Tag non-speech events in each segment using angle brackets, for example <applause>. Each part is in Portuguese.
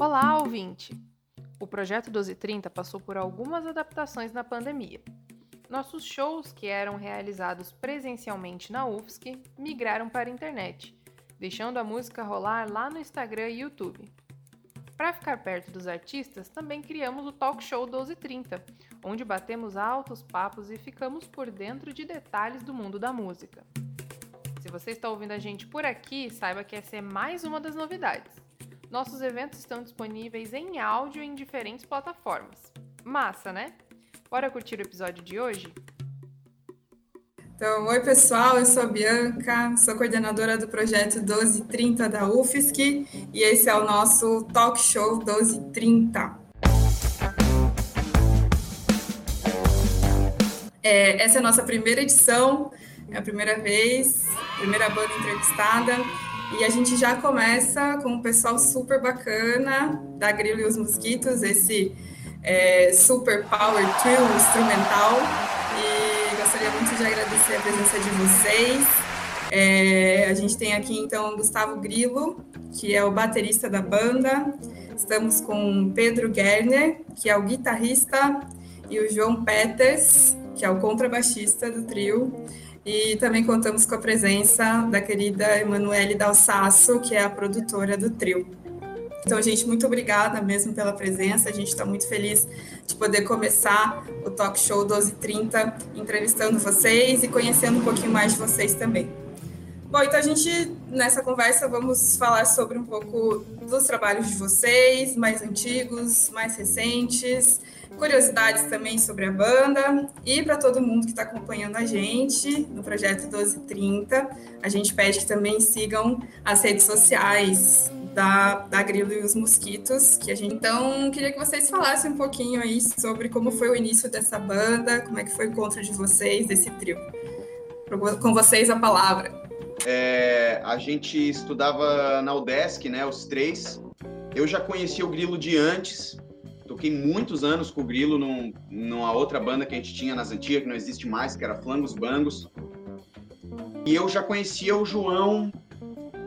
Olá, ouvinte! O projeto 1230 passou por algumas adaptações na pandemia. Nossos shows, que eram realizados presencialmente na UFSC, migraram para a internet, deixando a música rolar lá no Instagram e YouTube. Para ficar perto dos artistas, também criamos o Talk Show 1230, onde batemos altos papos e ficamos por dentro de detalhes do mundo da música. Se você está ouvindo a gente por aqui, saiba que essa é mais uma das novidades. Nossos eventos estão disponíveis em áudio em diferentes plataformas. Massa, né? Bora curtir o episódio de hoje? Então, oi pessoal, eu sou a Bianca, sou coordenadora do projeto 1230 da UFSC e esse é o nosso Talk Show 1230. É, essa é a nossa primeira edição, é a primeira vez, primeira banda entrevistada e a gente já começa com um pessoal super bacana da Grilo e os Mosquitos, esse é, super power trio instrumental. E gostaria muito de agradecer a presença de vocês. É, a gente tem aqui então Gustavo Grilo, que é o baterista da banda. Estamos com Pedro Gerner, que é o guitarrista, e o João Peters, que é o contrabaixista do trio. E também contamos com a presença da querida Emanuele Dalsasso, que é a produtora do trio. Então, gente, muito obrigada mesmo pela presença. A gente está muito feliz de poder começar o Talk Show 1230 entrevistando vocês e conhecendo um pouquinho mais de vocês também. Bom, então a gente, nessa conversa, vamos falar sobre um pouco dos trabalhos de vocês, mais antigos, mais recentes, curiosidades também sobre a banda e para todo mundo que está acompanhando a gente no projeto 1230, a gente pede que também sigam as redes sociais da, da Grilo e os Mosquitos, que a gente então queria que vocês falassem um pouquinho aí sobre como foi o início dessa banda, como é que foi o encontro de vocês, desse trio. Com vocês a palavra. É, a gente estudava na UDESC, né, os três. Eu já conhecia o Grilo de antes, Toquei muitos anos com o Grilo num, numa outra banda que a gente tinha nas antigas, que não existe mais, que era Flangos Bangos. E eu já conhecia o João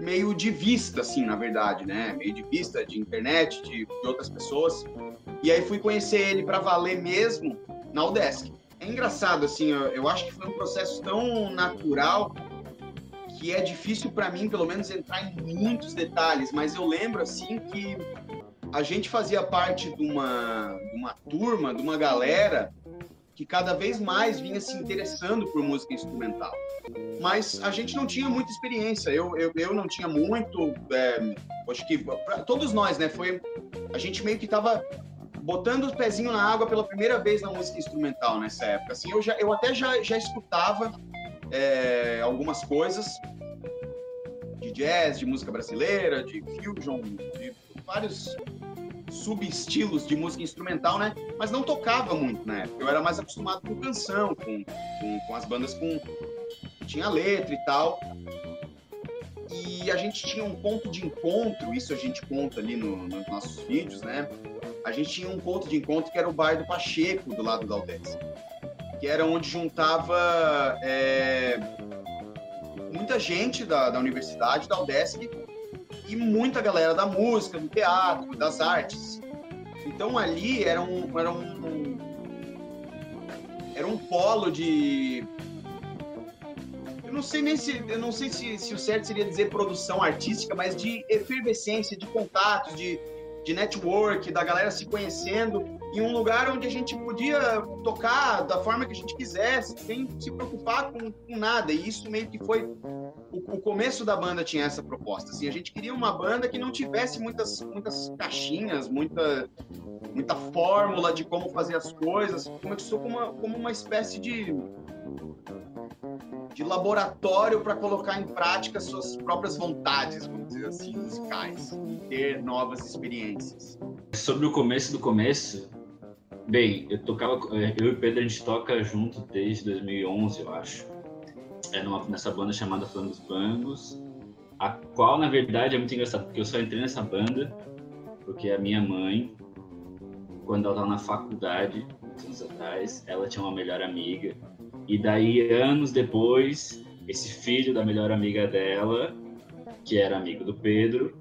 meio de vista, assim, na verdade, né? Meio de vista, de internet, de, de outras pessoas. E aí fui conhecer ele para valer mesmo na Udesc. É engraçado, assim, eu, eu acho que foi um processo tão natural que é difícil para mim, pelo menos, entrar em muitos detalhes, mas eu lembro, assim, que a gente fazia parte de uma, de uma turma, de uma galera que cada vez mais vinha se interessando por música instrumental. Mas a gente não tinha muita experiência, eu, eu, eu não tinha muito, é, acho que todos nós, né, foi, a gente meio que estava botando o pezinho na água pela primeira vez na música instrumental nessa época. Assim, eu, já, eu até já, já escutava é, algumas coisas de jazz, de música brasileira, de fusion, de vários subestilos de música instrumental, né? Mas não tocava muito na época. Eu era mais acostumado com canção, com, com, com as bandas com tinha letra e tal. E a gente tinha um ponto de encontro, isso a gente conta ali no, nos nossos vídeos, né? A gente tinha um ponto de encontro que era o bar do Pacheco, do lado da Aldez. Que era onde juntava é, muita gente da, da universidade, da Aldesc, e muita galera da música, do teatro, das artes. Então ali era um, era um, era um polo de eu não sei nem se eu não sei se, se o certo seria dizer produção artística, mas de efervescência, de contatos, de, de network, da galera se conhecendo em um lugar onde a gente podia tocar da forma que a gente quisesse, sem se preocupar com, com nada. E isso meio que foi o, o, começo da banda tinha essa proposta. Assim, a gente queria uma banda que não tivesse muitas, muitas caixinhas, muita, muita fórmula de como fazer as coisas. Começou como uma, como uma espécie de de laboratório para colocar em prática suas próprias vontades, vamos dizer assim, musicais, ter novas experiências. Sobre o começo do começo, Bem, eu tocava, é, eu e o Pedro a gente toca junto desde 2011, eu acho. É numa, nessa banda chamada Flangos Bangos, a qual na verdade é muito engraçado, porque eu só entrei nessa banda porque a minha mãe, quando ela estava na faculdade, anos atrás, ela tinha uma melhor amiga. E daí, anos depois, esse filho da melhor amiga dela, que era amigo do Pedro,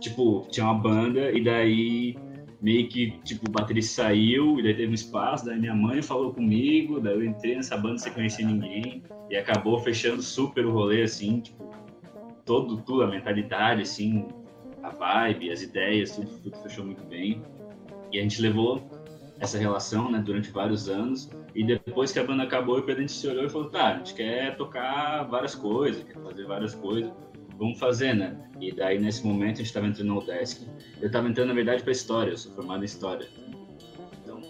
tipo, tinha uma banda e daí meio que, tipo, o baterista saiu e daí teve um espaço, daí minha mãe falou comigo, daí eu entrei nessa banda sem conhecer ninguém e acabou fechando super o rolê, assim, tipo, todo, tudo, a mentalidade, assim, a vibe, as ideias, tudo, tudo fechou muito bem. E a gente levou essa relação, né, durante vários anos. E depois que a banda acabou, o Pedro a gente se olhou e falou: tá, a gente quer tocar várias coisas, quer fazer várias coisas, vamos fazer, né? E daí nesse momento a gente estava entrando no desk. Eu estava entrando, na verdade, para história, eu sou formado em história. Então,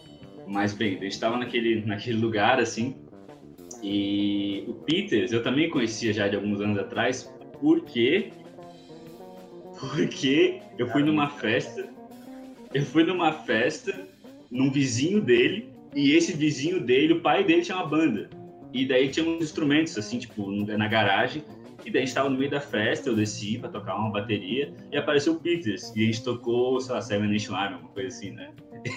mas bem, a gente estava naquele, naquele lugar assim. E o Peters eu também conhecia já de alguns anos atrás, porque. Porque eu fui numa festa. Eu fui numa festa num vizinho dele, e esse vizinho dele, o pai dele tinha uma banda. E daí tinha uns instrumentos, assim, tipo, na garagem. E daí a gente tava no meio da festa, eu desci pra tocar uma bateria, e apareceu o Peters. E a gente tocou, sei lá, Seven Nation Army, uma coisa assim, né?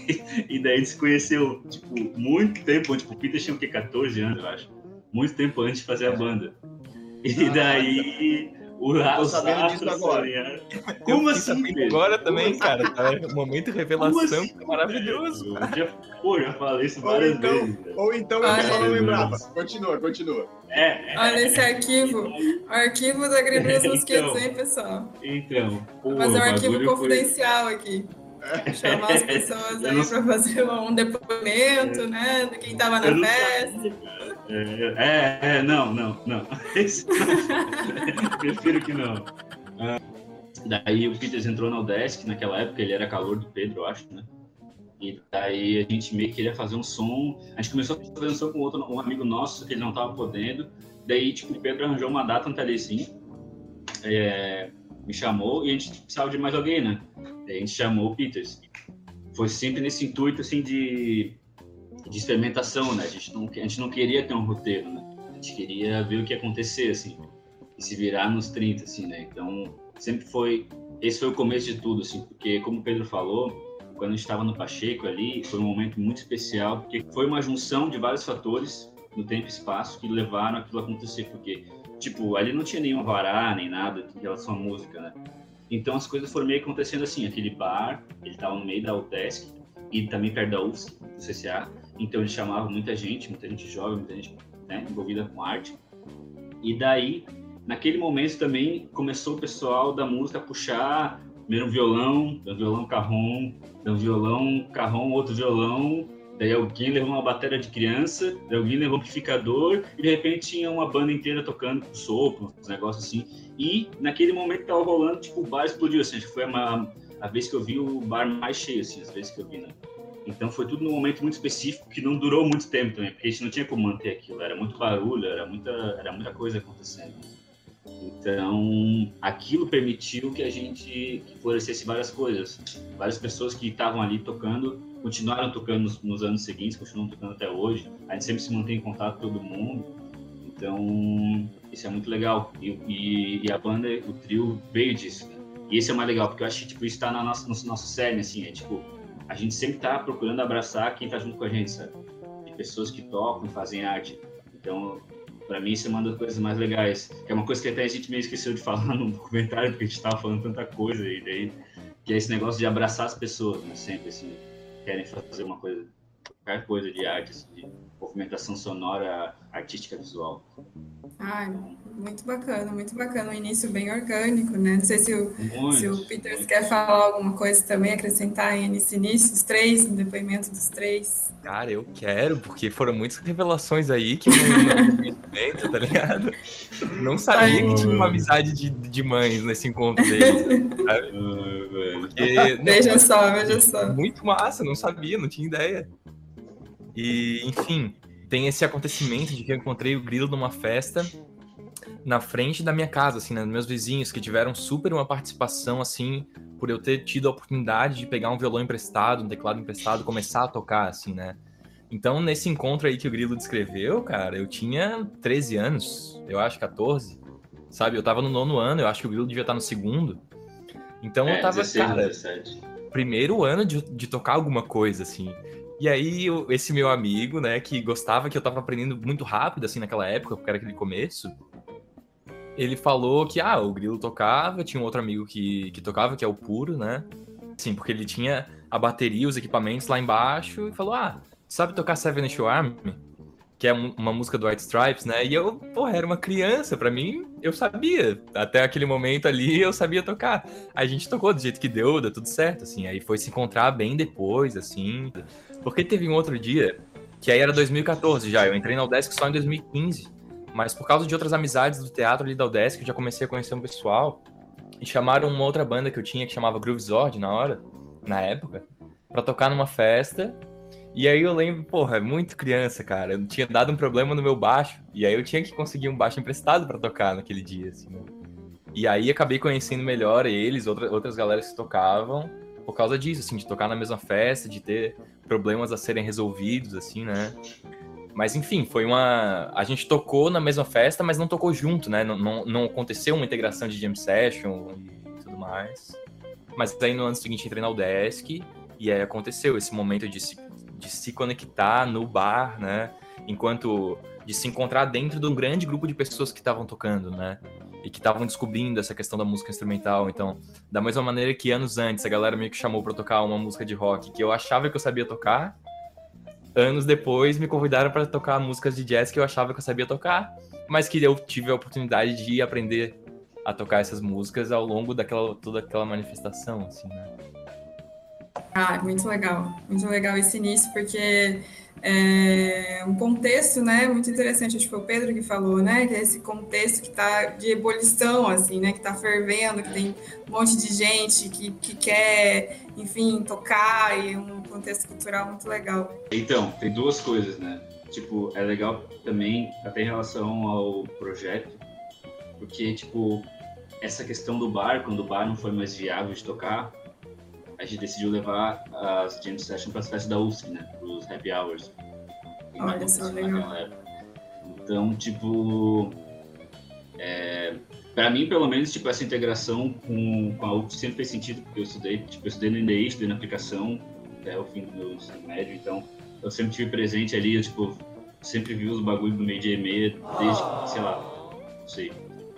<laughs> e daí a gente se conheceu, tipo, muito tempo, tipo, o Peters tinha o quê? 14 anos, eu acho. Muito tempo antes de fazer a banda. E daí o Tô sabendo disso agora. Como assim? Agora também, assim? cara. Tá? Momento revelação assim? É maravilhoso. Já, pô, já falei isso várias ou então, vezes. Ou então eu só não lembrava. Continua, continua. É, é, Olha esse arquivo. O arquivo da Grêmio Mosquitos, então, hein, pessoal? Então. Vou fazer um arquivo confidencial foi... aqui. Chamar as pessoas <laughs> aí não... para fazer um depoimento, né? De quem estava na festa. É, é, não, não, não. <laughs> Prefiro que não. Ah, daí o Peters entrou na Udesc, naquela época ele era calor do Pedro, eu acho, né? E daí a gente meio que queria fazer um som. A gente começou a fazer um som com outro, um amigo nosso, que ele não tava podendo. Daí, tipo, o Pedro arranjou uma data no Telesim, é, me chamou e a gente precisava de mais alguém, né? A gente chamou o Peters. Foi sempre nesse intuito, assim, de de experimentação, né? A gente não, a gente não queria ter um roteiro, né? A gente queria ver o que acontecer, assim, e se virar nos 30, assim, né? Então, sempre foi... Esse foi o começo de tudo, assim, porque, como o Pedro falou, quando a gente estava no Pacheco ali, foi um momento muito especial, porque foi uma junção de vários fatores no tempo e espaço que levaram aquilo a acontecer, porque, tipo, ali não tinha nenhum vará, nem nada em relação à música, né? Então as coisas foram meio acontecendo assim, aquele bar, ele estava no meio da UTESC e também perto da UFSC, do CCA, então ele chamava muita gente, muita gente jovem, muita gente né, envolvida com arte. E daí, naquele momento também começou o pessoal da música a puxar primeiro um violão, um violão carrom, um violão carrom, outro violão, daí alguém levou uma bateria de criança, daí alguém levou um amplificador e de repente tinha uma banda inteira tocando com sopro, uns negócios assim. E naquele momento que tava rolando, tipo, o bar explodiu, assim, foi a, a vez que eu vi o bar mais cheio, assim, as vezes que eu vi, né? Então foi tudo num momento muito específico que não durou muito tempo também, porque a gente não tinha como manter aquilo, era muito barulho, era muita, era muita coisa acontecendo. Então, aquilo permitiu que a gente florescesse várias coisas. Várias pessoas que estavam ali tocando continuaram tocando nos, nos, anos seguintes, continuam tocando até hoje. A gente sempre se mantém em contato com todo mundo. Então, isso é muito legal. E, e, e a banda, o trio veio disso. E esse é mais legal, porque eu acho que tipo, isso está na nossa, no nosso cerne, assim, é tipo, a gente sempre está procurando abraçar quem está junto com a gente, sabe? De pessoas que tocam, fazem arte. Então, para mim, isso é uma das coisas mais legais. É uma coisa que até a gente meio esqueceu de <laughs> falar no documentário, porque a gente estava falando tanta coisa e daí que é esse negócio de abraçar as pessoas, né? Sempre assim, querem fazer uma coisa, qualquer coisa de arte, assim, de movimentação sonora, artística, visual. Ai, muito bacana, muito bacana. Um início bem orgânico, né? Não sei se o, se o Peters quer falar alguma coisa também, acrescentar aí nesse início, os três, no depoimento dos três. Cara, eu quero, porque foram muitas revelações aí que eu não tá ligado? Não sabia que tinha uma amizade de, de mães nesse encontro sabe? Porque, <laughs> veja não, só, veja só. Muito massa, não sabia, não tinha ideia. E, enfim, tem esse acontecimento de que eu encontrei o Grilo numa festa na frente da minha casa, assim, né, meus vizinhos que tiveram super uma participação, assim, por eu ter tido a oportunidade de pegar um violão emprestado, um teclado emprestado, começar a tocar, assim, né. Então, nesse encontro aí que o Grilo descreveu, cara, eu tinha 13 anos, eu acho 14, sabe? Eu tava no nono ano, eu acho que o Grilo devia estar no segundo. Então, é, eu tava, 16, cara, 17. primeiro ano de, de tocar alguma coisa, assim. E aí, esse meu amigo, né, que gostava que eu tava aprendendo muito rápido, assim, naquela época, porque era aquele começo, ele falou que, ah, o Grilo tocava, tinha um outro amigo que, que tocava, que é o Puro, né? Sim, porque ele tinha a bateria, os equipamentos lá embaixo, e falou, ah, sabe tocar Seven Inch Army? Que é uma música do White Stripes, né? E eu, porra, era uma criança, para mim, eu sabia. Até aquele momento ali, eu sabia tocar. A gente tocou do jeito que deu, deu tudo certo, assim. Aí foi se encontrar bem depois, assim. Porque teve um outro dia, que aí era 2014 já, eu entrei na Udesc só em 2015. Mas por causa de outras amizades do teatro ali da UDESC, eu já comecei a conhecer um pessoal. E chamaram uma outra banda que eu tinha, que chamava Groove Zord na hora, na época, para tocar numa festa. E aí eu lembro, porra, muito criança, cara. Eu tinha dado um problema no meu baixo. E aí eu tinha que conseguir um baixo emprestado para tocar naquele dia, assim. Né? E aí acabei conhecendo melhor eles, outra, outras galeras que tocavam, por causa disso, assim, de tocar na mesma festa, de ter problemas a serem resolvidos, assim, né? Mas enfim, foi uma. A gente tocou na mesma festa, mas não tocou junto, né? Não, não, não aconteceu uma integração de jam session e tudo mais. Mas aí no ano seguinte entrei na UDESC e aí aconteceu esse momento de se, de se conectar no bar, né? Enquanto de se encontrar dentro de um grande grupo de pessoas que estavam tocando, né? E que estavam descobrindo essa questão da música instrumental. Então, da mesma maneira que anos antes a galera me chamou para tocar uma música de rock que eu achava que eu sabia tocar, anos depois me convidaram para tocar músicas de jazz que eu achava que eu sabia tocar, mas que eu tive a oportunidade de aprender a tocar essas músicas ao longo daquela toda aquela manifestação, assim, né? Ah, muito legal, muito legal esse início, porque é um contexto, né, muito interessante, acho que foi o Pedro que falou, né, que é esse contexto que está de ebulição, assim, né, que está fervendo, que tem um monte de gente que, que quer, enfim, tocar e um contexto cultural muito legal. Então, tem duas coisas, né, tipo, é legal também até em relação ao projeto, porque, tipo, essa questão do bar, quando o bar não foi mais viável de tocar, a gente decidiu levar as jam sessions para as festas da UFSC, né? Os happy hours. Olha só, legal. Então, tipo, é, para mim, pelo menos, tipo, essa integração com, com a UFSC sempre fez sentido, porque eu estudei, tipo, eu estudei no NDI, estudei na aplicação até o fim do meu ensino médio, então eu sempre tive presente ali, eu, tipo, sempre vi os bagulhos do meio-dia e meia desde, sei lá, não sei,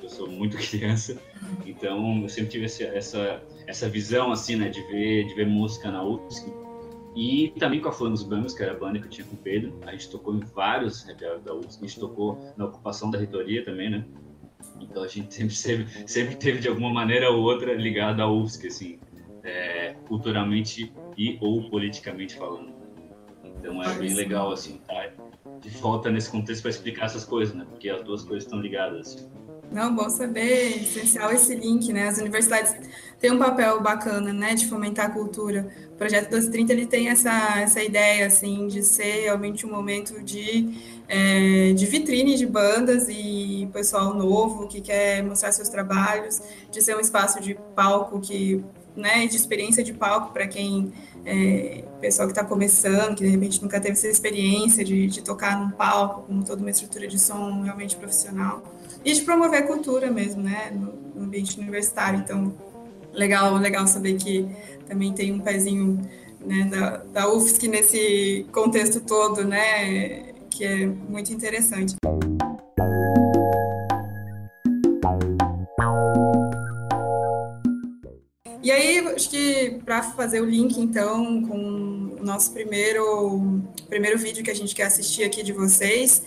eu sou muito <laughs> criança, então eu sempre tive essa, essa essa visão assim, né, de ver de ver música na UFSC. E também com a Flamos Bangos, que era a banda que eu tinha com o Pedro, a gente tocou em vários happy da UFSC, a gente tocou na ocupação da reitoria também, né? Então a gente sempre, sempre, sempre teve de alguma maneira ou outra ligado à UFSC, assim, é, culturalmente e ou politicamente falando. Então é bem legal, assim, tá? De volta nesse contexto para explicar essas coisas, né? Porque as duas coisas estão ligadas. Assim. Não, bom saber, essencial esse link, né? As universidades têm um papel bacana, né, de fomentar a cultura. O projeto 1230 ele tem essa, essa ideia, assim, de ser realmente um momento de, é, de vitrine de bandas e pessoal novo que quer mostrar seus trabalhos, de ser um espaço de palco que, né, de experiência de palco para quem é, pessoal que está começando, que de repente nunca teve essa experiência de, de tocar num palco com toda uma estrutura de som realmente profissional e de promover a cultura mesmo, né, no, ambiente universitário. Então, legal, legal saber que também tem um pezinho né, da, da UFSC nesse contexto todo, né, que é muito interessante. Acho que para fazer o link, então, com o nosso primeiro, primeiro vídeo que a gente quer assistir aqui de vocês,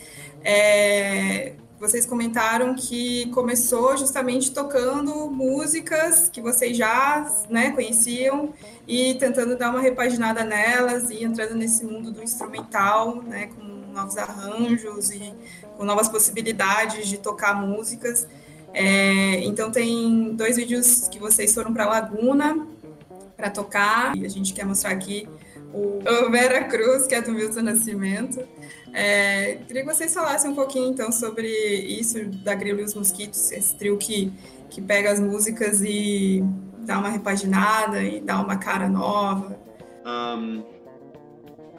é, vocês comentaram que começou justamente tocando músicas que vocês já né, conheciam e tentando dar uma repaginada nelas e entrando nesse mundo do instrumental, né, com novos arranjos e com novas possibilidades de tocar músicas. É, então tem dois vídeos que vocês foram para Laguna para tocar e a gente quer mostrar aqui o Vera Cruz, que é do Milton Nascimento. É, queria que vocês falassem um pouquinho, então, sobre isso da Grilo e os Mosquitos, esse trio que, que pega as músicas e dá uma repaginada e dá uma cara nova. Um,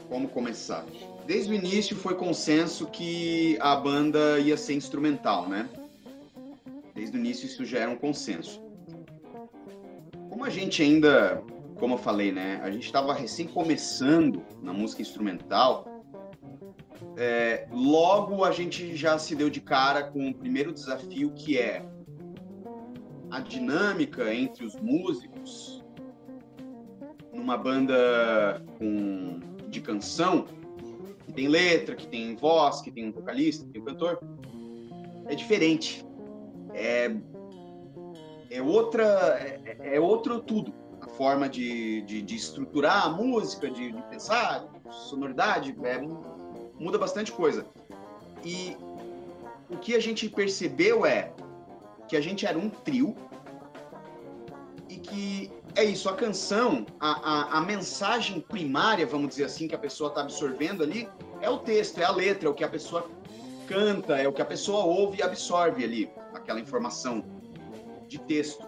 como começar? Desde o início foi consenso que a banda ia ser instrumental, né? Desde o início isso já era um consenso. Como a gente ainda, como eu falei, né? A gente estava recém começando na música instrumental, é, logo a gente já se deu de cara com o primeiro desafio que é a dinâmica entre os músicos numa banda com, de canção, que tem letra, que tem voz, que tem um vocalista, que tem um cantor, é diferente. É, é outra, é, é outro tudo. A forma de, de, de estruturar a música, de, de pensar, sonoridade, é, muda bastante coisa. E o que a gente percebeu é que a gente era um trio e que é isso, a canção, a, a, a mensagem primária, vamos dizer assim, que a pessoa está absorvendo ali, é o texto, é a letra, é o que a pessoa canta, é o que a pessoa ouve e absorve ali, aquela informação de texto.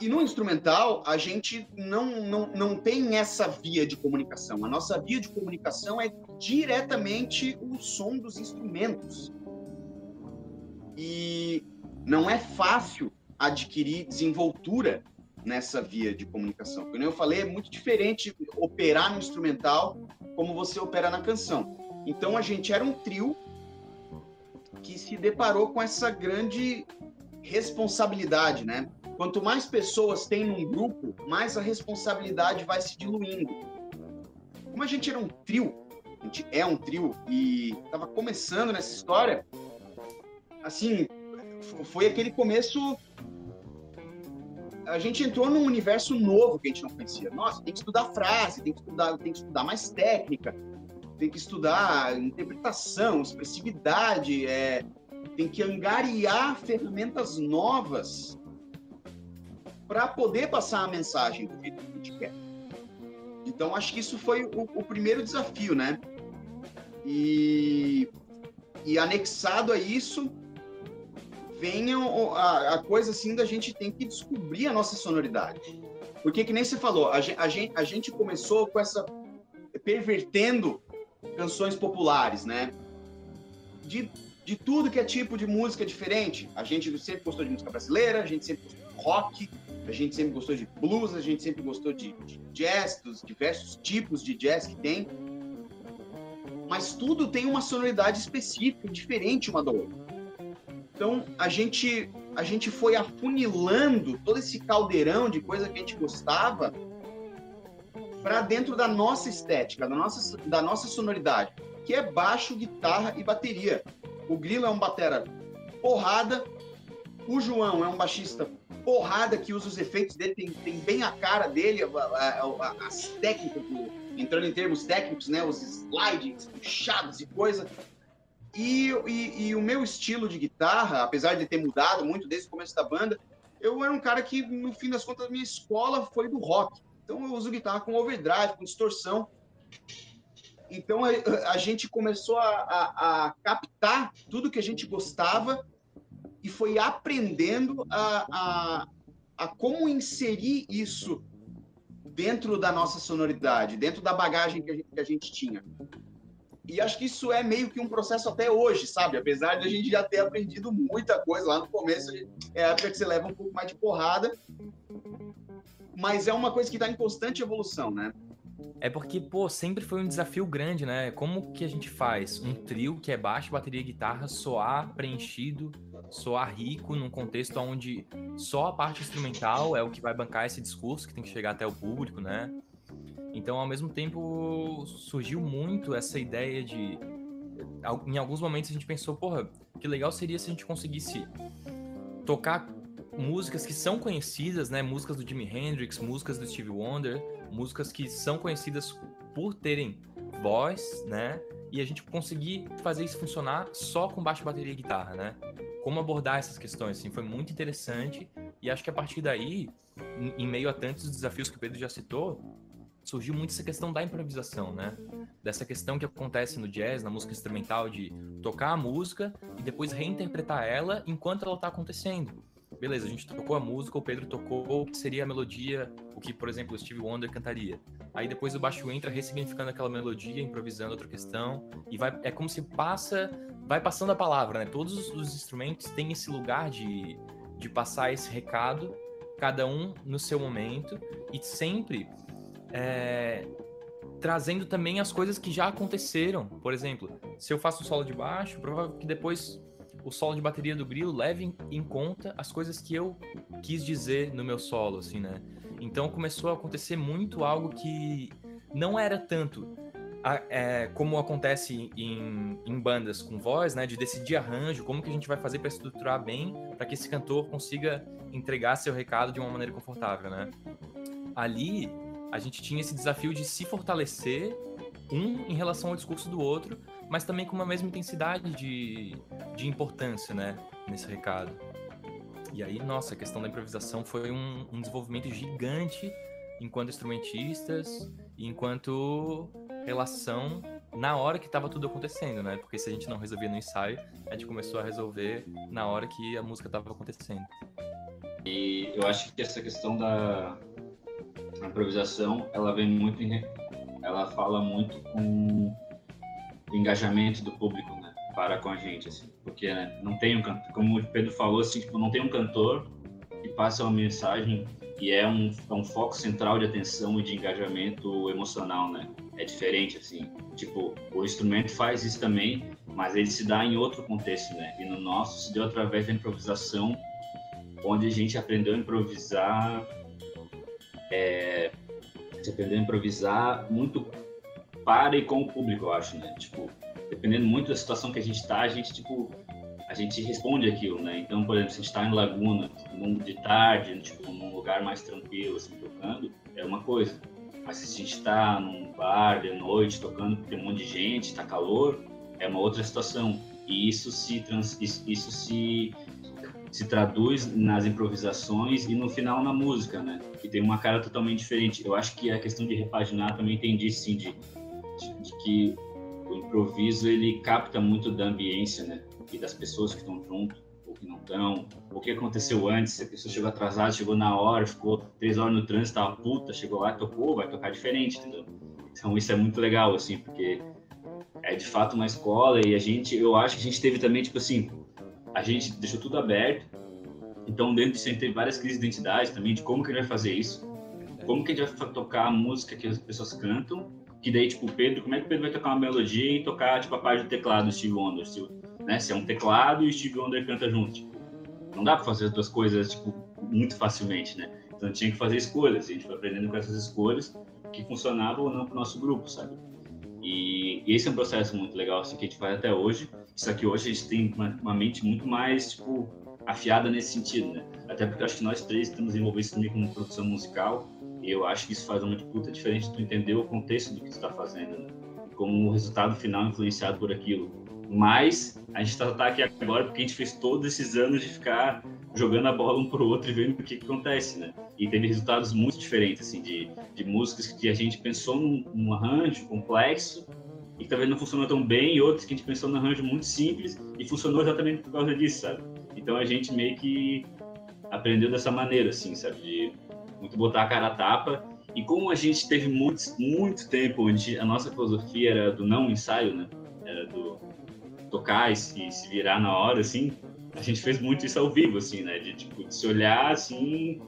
E no instrumental, a gente não, não, não tem essa via de comunicação. A nossa via de comunicação é diretamente o som dos instrumentos. E não é fácil adquirir desenvoltura nessa via de comunicação. Como eu falei, é muito diferente operar no instrumental como você opera na canção. Então a gente era um trio que se deparou com essa grande responsabilidade, né? Quanto mais pessoas tem num grupo, mais a responsabilidade vai se diluindo. Como a gente era um trio, a gente é um trio e estava começando nessa história, assim, foi aquele começo. A gente entrou num universo novo que a gente não conhecia. Nossa, tem que estudar frase, tem que estudar, tem que estudar mais técnica, tem que estudar interpretação, expressividade, é, tem que angariar ferramentas novas para poder passar a mensagem do jeito que a gente quer. Então, acho que isso foi o, o primeiro desafio, né? E, e anexado a isso, vem a, a, coisa assim da gente tem que descobrir a nossa sonoridade. Porque, que nem você falou, a, a, gente, a gente começou com essa. pervertendo canções populares, né? De, de tudo que é tipo de música diferente. A gente sempre gostou de música brasileira, a gente sempre gostou de rock, a gente sempre gostou de blues, a gente sempre gostou de, de jazz, dos diversos tipos de jazz que tem. Mas tudo tem uma sonoridade específica, diferente uma da outra. Então a gente a gente foi afunilando todo esse caldeirão de coisa que a gente gostava para dentro da nossa estética, da nossa, da nossa sonoridade, que é baixo, guitarra e bateria. O Grilo é um batera porrada, o João é um baixista porrada que usa os efeitos dele, tem, tem bem a cara dele, a, a, a, as técnicas, entrando em termos técnicos, né, os slides puxados e coisa. E, e, e, o meu estilo de guitarra, apesar de ter mudado muito desde o começo da banda, eu era um cara que, no fim das contas, minha escola foi do rock. Então eu uso guitarra com overdrive, com distorção. Então a, a gente começou a, a, a, captar tudo que a gente gostava e foi aprendendo a, a como inserir isso dentro da nossa sonoridade, dentro da bagagem que a gente, que a gente tinha. E acho que isso é meio que um processo até hoje, sabe? Apesar de a gente já ter aprendido muita coisa lá no começo, é a época que você leva um pouco mais de porrada, mas é uma coisa que está em constante evolução, né? É porque, pô, sempre foi um desafio grande, né? Como que a gente faz um trio que é baixo, bateria e guitarra soar preenchido, soar rico num contexto onde só a parte instrumental é o que vai bancar esse discurso que tem que chegar até o público, né? Então, ao mesmo tempo, surgiu muito essa ideia de. Em alguns momentos a gente pensou, porra, que legal seria se a gente conseguisse tocar músicas que são conhecidas, né? Músicas do Jimi Hendrix, músicas do Stevie Wonder, músicas que são conhecidas por terem voz, né? E a gente conseguir fazer isso funcionar só com baixo, bateria e guitarra, né? Como abordar essas questões, assim, foi muito interessante. E acho que a partir daí, em meio a tantos desafios que o Pedro já citou, surgiu muito essa questão da improvisação, né? Dessa questão que acontece no jazz, na música instrumental, de tocar a música e depois reinterpretar ela enquanto ela está acontecendo beleza, a gente tocou a música, o Pedro tocou o que seria a melodia, o que, por exemplo, o Steve Wonder cantaria. Aí depois o baixo entra ressignificando aquela melodia, improvisando outra questão, e vai, é como se passa, vai passando a palavra, né? Todos os instrumentos têm esse lugar de, de passar esse recado, cada um no seu momento, e sempre é, trazendo também as coisas que já aconteceram. Por exemplo, se eu faço um solo de baixo, provavelmente que depois o solo de bateria do Grilo leve em, conta as coisas que eu quis dizer no meu solo, assim, né? Então começou a acontecer muito algo que não era tanto é, como acontece em, em, bandas com voz, né? De decidir arranjo, como que a gente vai fazer para estruturar bem, para que esse cantor consiga entregar seu recado de uma maneira confortável, né? Ali a gente tinha esse desafio de se fortalecer um em relação ao discurso do outro, mas também com uma mesma intensidade de, de importância, né, nesse recado. E aí, nossa, a questão da improvisação foi um, um desenvolvimento gigante enquanto instrumentistas e enquanto relação na hora que estava tudo acontecendo, né? Porque se a gente não resolvia no ensaio, a gente começou a resolver na hora que a música estava acontecendo. E eu acho que essa questão da improvisação, ela vem muito em, ela fala muito com engajamento do público, né? Para com a gente, assim. Porque né, não tem um cantor, como o Pedro falou, assim, tipo, não tem um cantor que passa uma mensagem e é um, é um foco central de atenção e de engajamento emocional, né? É diferente, assim. Tipo, o instrumento faz isso também, mas ele se dá em outro contexto, né? E no nosso se deu através da improvisação, onde a gente aprendeu a improvisar é, você aprendeu a improvisar muito para e com o público, eu acho, né? Tipo, dependendo muito da situação que a gente está, a gente, tipo, a gente responde aquilo, né? Então, por exemplo, se a gente está em Laguna, de tarde, tipo, num lugar mais tranquilo, assim, tocando, é uma coisa. Mas se a gente está num bar de noite, tocando, tem um monte de gente, está calor, é uma outra situação. E isso se, trans, isso, isso se se traduz nas improvisações e no final na música, né? Que tem uma cara totalmente diferente. Eu acho que a questão de repaginar também entendi sim de, de, de que o improviso ele capta muito da ambiência, né? E das pessoas que estão junto ou que não estão. O que aconteceu antes? Se a pessoa chegou atrasada, chegou na hora, ficou três horas no trânsito, tava puta, chegou lá, tocou, vai tocar diferente, entendeu? Então isso é muito legal, assim, porque é de fato uma escola e a gente, eu acho que a gente teve também, tipo assim, a gente deixou tudo aberto. Então, dentro disso, a gente teve várias crises de identidade também, de como que a gente vai fazer isso. Como que a gente vai tocar a música que as pessoas cantam. Que daí, tipo, Pedro, como é que o Pedro vai tocar uma melodia e tocar, tipo, a parte do teclado do Steve Wonder? Se, né? se é um teclado e o Steve Wonder canta junto. Não dá para fazer as duas coisas, tipo, muito facilmente, né? Então, tinha que fazer escolhas. E a gente foi aprendendo com essas escolhas que funcionavam ou não para o nosso grupo, sabe? E, e, esse é um processo muito legal, assim, que a gente faz até hoje. Só que hoje a gente tem uma, uma mente muito mais, tipo, afiada nesse sentido, né? Até porque acho que nós três estamos envolvidos também com produção musical e eu acho que isso faz uma disputa diferente tu entender o contexto do que está fazendo, né? Como o resultado final influenciado por aquilo. Mas a gente está tá aqui agora porque a gente fez todos esses anos de ficar jogando a bola um pro outro e vendo o que, que acontece, né? E teve resultados muito diferentes, assim, de, de músicas que a gente pensou num, num arranjo complexo e que talvez não funcionou tão bem, e outros que a gente pensou num arranjo muito simples e funcionou exatamente por causa disso, sabe? Então a gente meio que aprendeu dessa maneira, assim, sabe? De muito botar a cara a tapa. E como a gente teve muito, muito tempo onde a nossa filosofia era do não ensaio, né? Era do tocar e se, se virar na hora, assim, a gente fez muito isso ao vivo, assim, né? De, tipo, de se olhar, assim,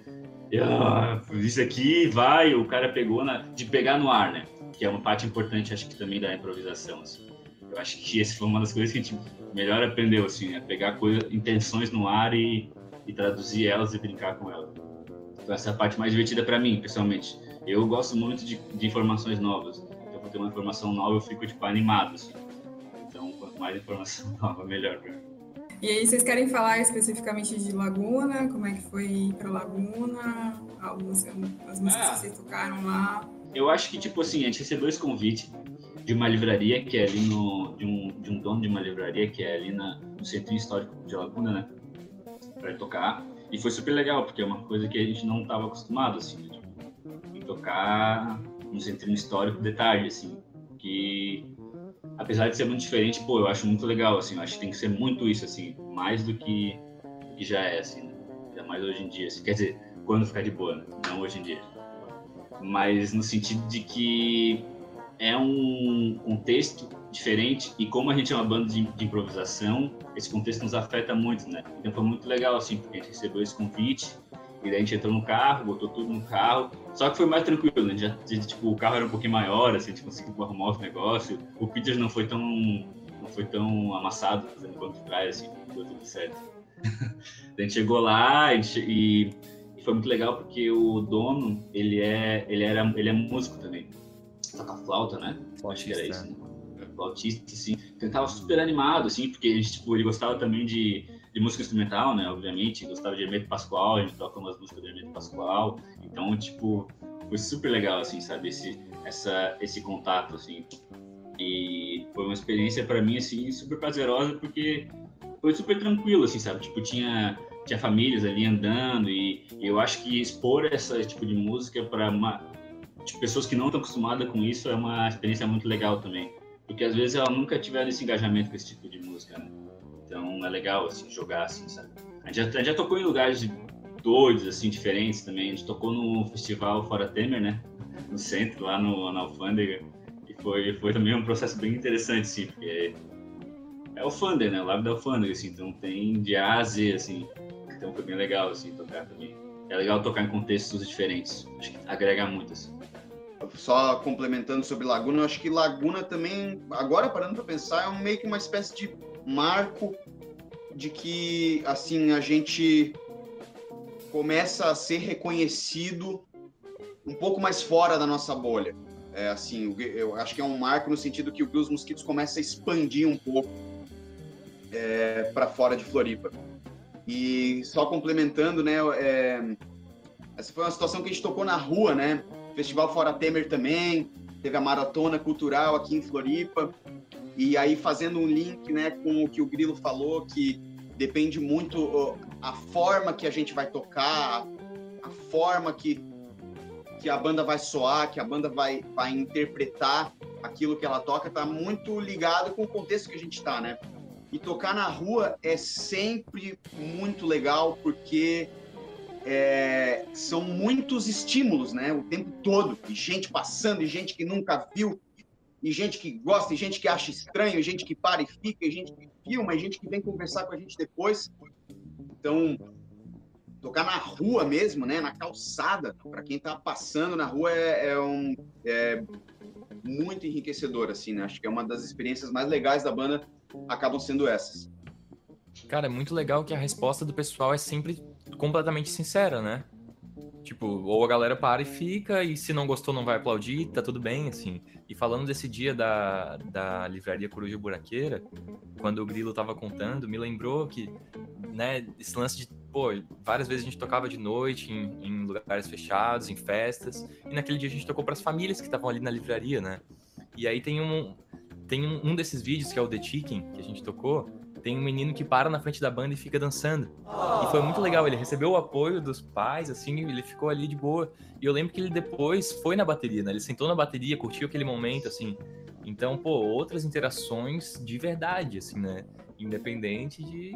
ah, isso aqui vai, o cara pegou na... De pegar no ar, né? Que é uma parte importante, acho que também da improvisação, assim. Eu acho que essa foi uma das coisas que a gente melhor aprendeu, assim, é pegar coisa, intenções no ar e, e traduzir elas e brincar com elas. Então essa é a parte mais divertida para mim, pessoalmente. Eu gosto muito de, de informações novas. Então, quando tem uma informação nova, eu fico, tipo, animado, assim. Então, quanto mais informação <laughs> nova, melhor pra mim. E aí, vocês querem falar especificamente de Laguna? Como é que foi ir pra Laguna? Algumas, as músicas ah, que vocês tocaram lá? Eu acho que, tipo assim, a gente recebeu esse convite de uma livraria que é ali no. de um, de um dono de uma livraria que é ali na, no centro histórico de Laguna, né? Pra tocar. E foi super legal, porque é uma coisa que a gente não estava acostumado, assim, né? tipo, em tocar no centro histórico de tarde, assim. Que, apesar de ser muito diferente, pô, eu acho muito legal, assim. Eu acho que tem que ser muito isso, assim, mais do que, que já é, assim, né? Ainda mais hoje em dia, assim. Quer dizer, quando ficar de boa, né? Não hoje em dia. Mas no sentido de que é um contexto diferente e como a gente é uma banda de, de, improvisação, esse contexto nos afeta muito, né? Então foi muito legal, assim, porque a gente recebeu esse convite e daí a gente entrou no carro, botou tudo no carro, só que foi mais tranquilo, né? Tipo, o carro era um pouquinho maior, assim, a gente conseguiu arrumar os negócios, o Peter não foi tão não foi tão amassado fazendo praia, assim, deu tudo certo. <laughs> a gente chegou lá e, e, foi muito legal porque o dono, ele é, ele era, ele é músico também. Toca flauta, né? Acho que era isso, né? Flautista, assim. Então, tava super animado, assim, porque tipo, ele gostava também de, de música instrumental, né? Obviamente, gostava de Hermeto Pascoal, a gente toca umas músicas do Hermeto Pascoal. Então, tipo, foi super legal, assim, sabe? Esse, essa, esse contato, assim. E foi uma experiência para mim, assim, super prazerosa, porque foi super tranquilo, assim, sabe? Tipo, tinha, tinha famílias ali andando e, e eu acho que expor esse tipo de música para tipo, pessoas que não estão acostumadas com isso é uma experiência muito legal também. Porque às vezes elas nunca tiveram esse engajamento com esse tipo de música, né? Então é legal, assim, jogar, assim, sabe? A gente já, já tocou em lugares doidos, assim, diferentes também. A gente tocou no festival Fora Temer, né? No centro, lá no, na Alfândega. E foi, foi também um processo bem interessante, assim, porque é Funder, né? O Lab da Alfândega, assim, então tem de A a Z, assim. Então foi bem legal, assim, tocar também. É legal tocar em contextos diferentes. Acho que agrega muito, assim. Só complementando sobre Laguna, eu acho que Laguna também, agora parando para pensar, é um, meio que uma espécie de marco de que, assim, a gente começa a ser reconhecido um pouco mais fora da nossa bolha. É, assim, eu acho que é um marco no sentido que os mosquitos começam a expandir um pouco é, para fora de Floripa. E só complementando, né, é, essa foi uma situação que a gente tocou na rua, né? Festival Fora Temer também, teve a maratona cultural aqui em Floripa. E aí fazendo um link, né, com o que o Grilo falou, que depende muito a forma que a gente vai tocar, a forma que que a banda vai soar, que a banda vai, vai interpretar aquilo que ela toca, tá muito ligado com o contexto que a gente está, né? E tocar na rua é sempre muito legal porque é, são muitos estímulos, né? O tempo todo, e gente passando, e gente que nunca viu, e gente que gosta, e gente que acha estranho, e gente que para e fica, e gente que filma, e gente que vem conversar com a gente depois. Então, tocar na rua mesmo, né? Na calçada, para quem está passando na rua é, é um é muito enriquecedor, assim, né? Acho que é uma das experiências mais legais da banda acabam sendo essas. Cara, é muito legal que a resposta do pessoal é sempre completamente sincera, né? Tipo, ou a galera para e fica, e se não gostou não vai aplaudir, tá tudo bem, assim. E falando desse dia da, da livraria Coruja Buraqueira, quando o Grilo tava contando, me lembrou que, né, esse lance de, pô, várias vezes a gente tocava de noite em, em lugares fechados, em festas, e naquele dia a gente tocou para as famílias que estavam ali na livraria, né? E aí tem um, tem um, um desses vídeos, que é o The Chicken, que a gente tocou, tem um menino que para na frente da banda e fica dançando. E foi muito legal, ele recebeu o apoio dos pais, assim, ele ficou ali de boa. E eu lembro que ele depois foi na bateria, né? Ele sentou na bateria, curtiu aquele momento, assim. Então, pô, outras interações de verdade, assim, né? Independente de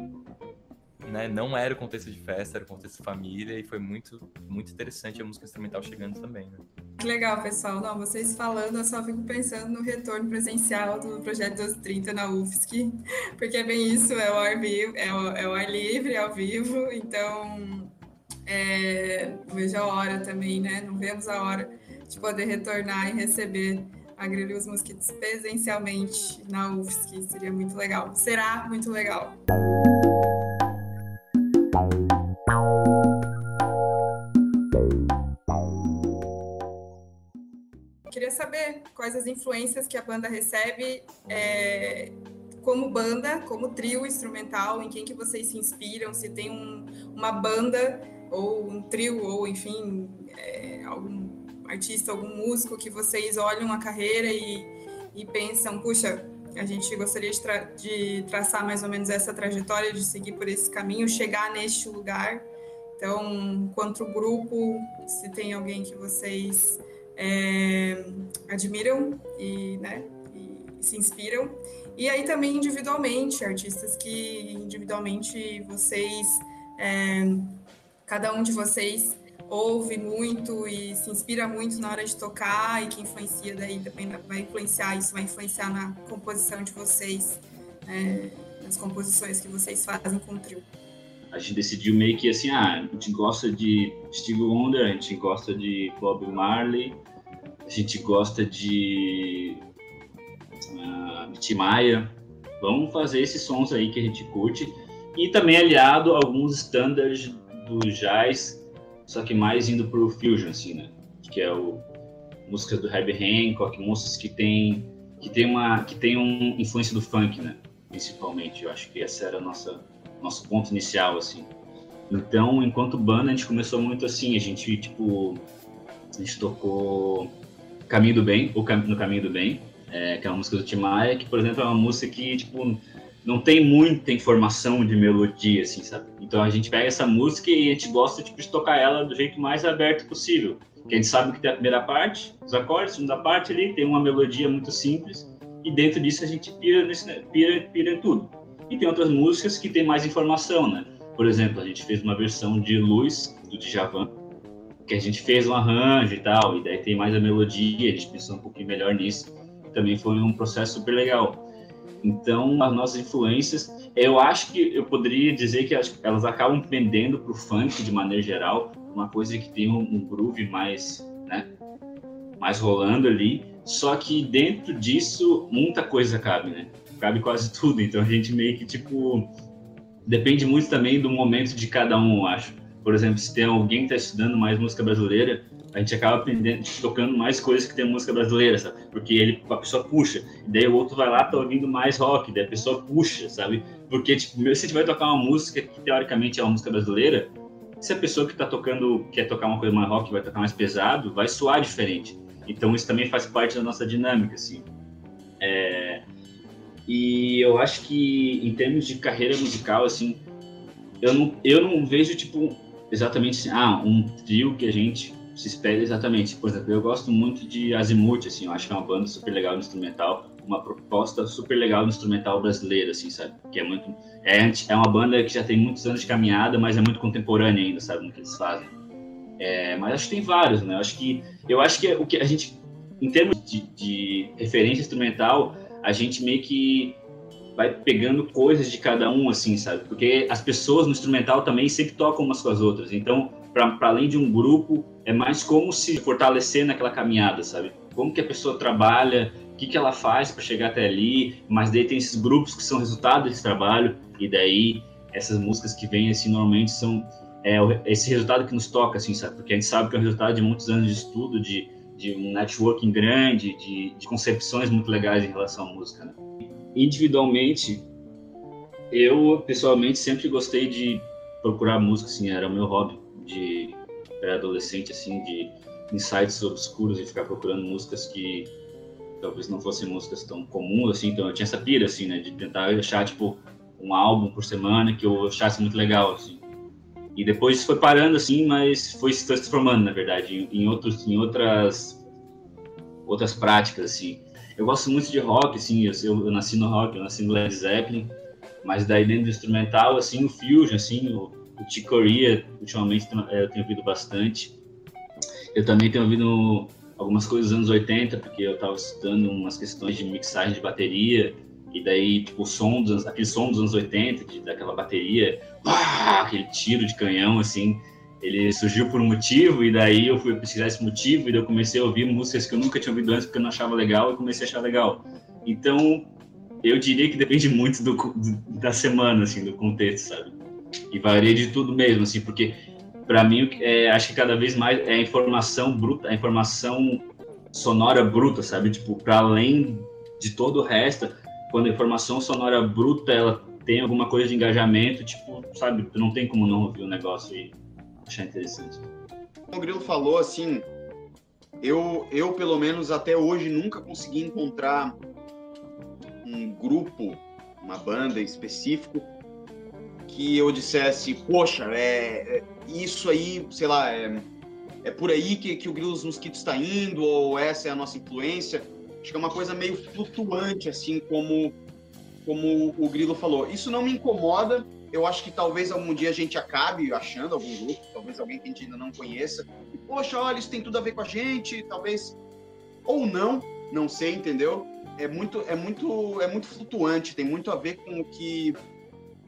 né, não era o contexto de festa, era o contexto de família e foi muito, muito interessante a música instrumental chegando também, né? Que legal, pessoal. Não, vocês falando, eu só fico pensando no retorno presencial do Projeto 1230 na UFSC, <laughs> porque é bem isso, é o ar, vivo, é o, é o ar livre, é ao vivo, então é, vejo a hora também, né? Não vemos a hora de poder retornar e receber a Grilo e os Mosquitos presencialmente na UFSC, seria muito legal. Será muito legal. Saber quais as influências que a banda recebe é, como banda, como trio instrumental, em quem que vocês se inspiram, se tem um, uma banda ou um trio ou enfim é, algum artista, algum músico que vocês olham a carreira e, e pensam, puxa, a gente gostaria de, tra de, traçar mais ou menos essa trajetória, de seguir por esse caminho, chegar neste lugar. Então, quanto grupo, se tem alguém que vocês é, admiram e, né, e, e se inspiram. E aí também individualmente, artistas que individualmente vocês, é, cada um de vocês ouve muito e se inspira muito na hora de tocar e que influencia daí também vai influenciar isso vai influenciar na composição de vocês é, nas composições que vocês fazem com o trio a gente decidiu meio que assim ah, a gente gosta de Steve Wonder a gente gosta de Bob Marley a gente gosta de uh, Tim Maia vamos fazer esses sons aí que a gente curte e também aliado a alguns standards do jazz, só que mais indo pro fusion, assim, né? Que é o músicas do Herbie Hancock, músicas que tem que tem uma que tem um influência do funk, né? Principalmente, eu acho que essa era a nossa nosso ponto inicial, assim. Então, enquanto banda, a gente começou muito assim, a gente tipo a gente tocou Caminho do Bem, ou No Caminho do Bem, é, que é uma música do Tim Maia, que, por exemplo, é uma música que, tipo, não tem muita informação de melodia, assim, sabe? Então a gente pega essa música e a gente gosta, tipo, de tocar ela do jeito mais aberto possível. Que a gente sabe que tem a primeira parte, os acordes, a segunda parte ali, tem uma melodia muito simples, e dentro disso a gente pira, nesse, pira, pira em tudo. E tem outras músicas que tem mais informação, né? Por exemplo, a gente fez uma versão de Luz, do Djavan, que a gente fez um arranjo e tal, e daí tem mais a melodia, a gente pensou um pouquinho melhor nisso. Também foi um processo super legal. Então, as nossas influências, eu acho que eu poderia dizer que elas acabam pendendo para o funk de maneira geral, uma coisa que tem um, groove mais, né, mais rolando ali. Só que dentro disso, muita coisa cabe, né? Cabe quase tudo. Então a gente meio que tipo depende muito também do momento de cada um, eu acho por exemplo, se tem alguém que está estudando mais música brasileira, a gente acaba aprendendo, tocando mais coisas que tem música brasileira, sabe? Porque ele, a pessoa puxa, e daí o outro vai lá, tá ouvindo mais rock, daí a pessoa puxa, sabe? Porque, tipo, se a gente vai tocar uma música que teoricamente é uma música brasileira, se a pessoa que tá tocando quer tocar uma coisa mais rock, vai tocar mais pesado, vai soar diferente. Então isso também faz parte da nossa dinâmica, assim. É... E eu acho que em termos de carreira musical, assim, eu não, eu não vejo, tipo, exatamente assim, ah, um trio que a gente se espera exatamente. Por exemplo, eu gosto muito de Azimuth, assim, eu acho que é uma banda super legal no instrumental, uma proposta super legal no instrumental brasileiro, assim, sabe? Que é muito. É, é uma banda que já tem muitos anos de caminhada, mas é muito contemporânea ainda, sabe? No que eles fazem. É, mas acho que tem vários, né? Eu acho que, eu acho que o que a gente, em termos de, de referência instrumental, a gente meio que vai pegando coisas de cada um, assim, sabe? Porque as pessoas no instrumental também sempre tocam umas com as outras. Então, para além de um grupo, é mais como se fortalecer naquela caminhada, sabe? Como que a pessoa trabalha, o que, que ela faz para chegar até ali. Mas daí tem esses grupos que são resultado desse trabalho, e daí essas músicas que vêm, assim, normalmente são é, esse resultado que nos toca, assim, sabe? Porque a gente sabe que é o resultado de muitos anos de estudo, de, de um networking grande, de, de concepções muito legais em relação à música, né? individualmente, eu pessoalmente sempre gostei de procurar música, assim, era o meu hobby de pré-adolescente, assim, de insights obscuros e ficar procurando músicas que talvez não fossem músicas tão comuns, assim, então eu tinha essa pira, assim, né, de tentar achar, tipo, um álbum por semana que eu achasse muito legal, assim. E depois foi parando, assim, mas foi se transformando, na verdade, em, outros, em outras, outras práticas, assim. Eu gosto muito de rock, assim, eu, eu, nasci no rock, eu nasci no Led Zeppelin, mas daí dentro do instrumental, assim, o Fusion, assim, o, o ultimamente eu tenho ouvido bastante. Eu também tenho ouvido algumas coisas dos anos 80, porque eu estava estudando umas questões de mixagem de bateria, e daí, tipo, o som dos, aquele som dos anos 80, de, daquela bateria, pá, aquele tiro de canhão, assim, ele surgiu por um motivo, e daí eu fui pesquisar esse motivo, e daí eu comecei a ouvir músicas que eu nunca tinha ouvido antes, porque eu não achava legal, e comecei a achar legal. Então, eu diria que depende muito do, da semana, assim, do contexto, sabe? E varia de tudo mesmo, assim, porque para mim, é, acho que cada vez mais é a informação bruta, a informação sonora bruta, sabe? Tipo, para além de todo o resto, quando a informação sonora bruta, ela tem alguma coisa de engajamento, tipo, sabe? Não tem como não ouvir o negócio e achar interessante. O Grilo falou assim, eu, eu pelo menos até hoje nunca consegui encontrar um grupo, uma banda específico que eu dissesse, poxa, é, é isso aí, sei lá, é, é por aí que, que o Grilo dos Mosquitos está indo, ou essa é a nossa influência. Acho que é uma coisa meio flutuante, assim como, como o Grilo falou. Isso não me incomoda, eu acho que talvez algum dia a gente acabe achando algum grupo, talvez alguém que a gente ainda não conheça. E, poxa, olha, isso tem tudo a ver com a gente, talvez. Ou não, não sei, entendeu? É muito, é muito, é muito flutuante, tem muito a ver com o que,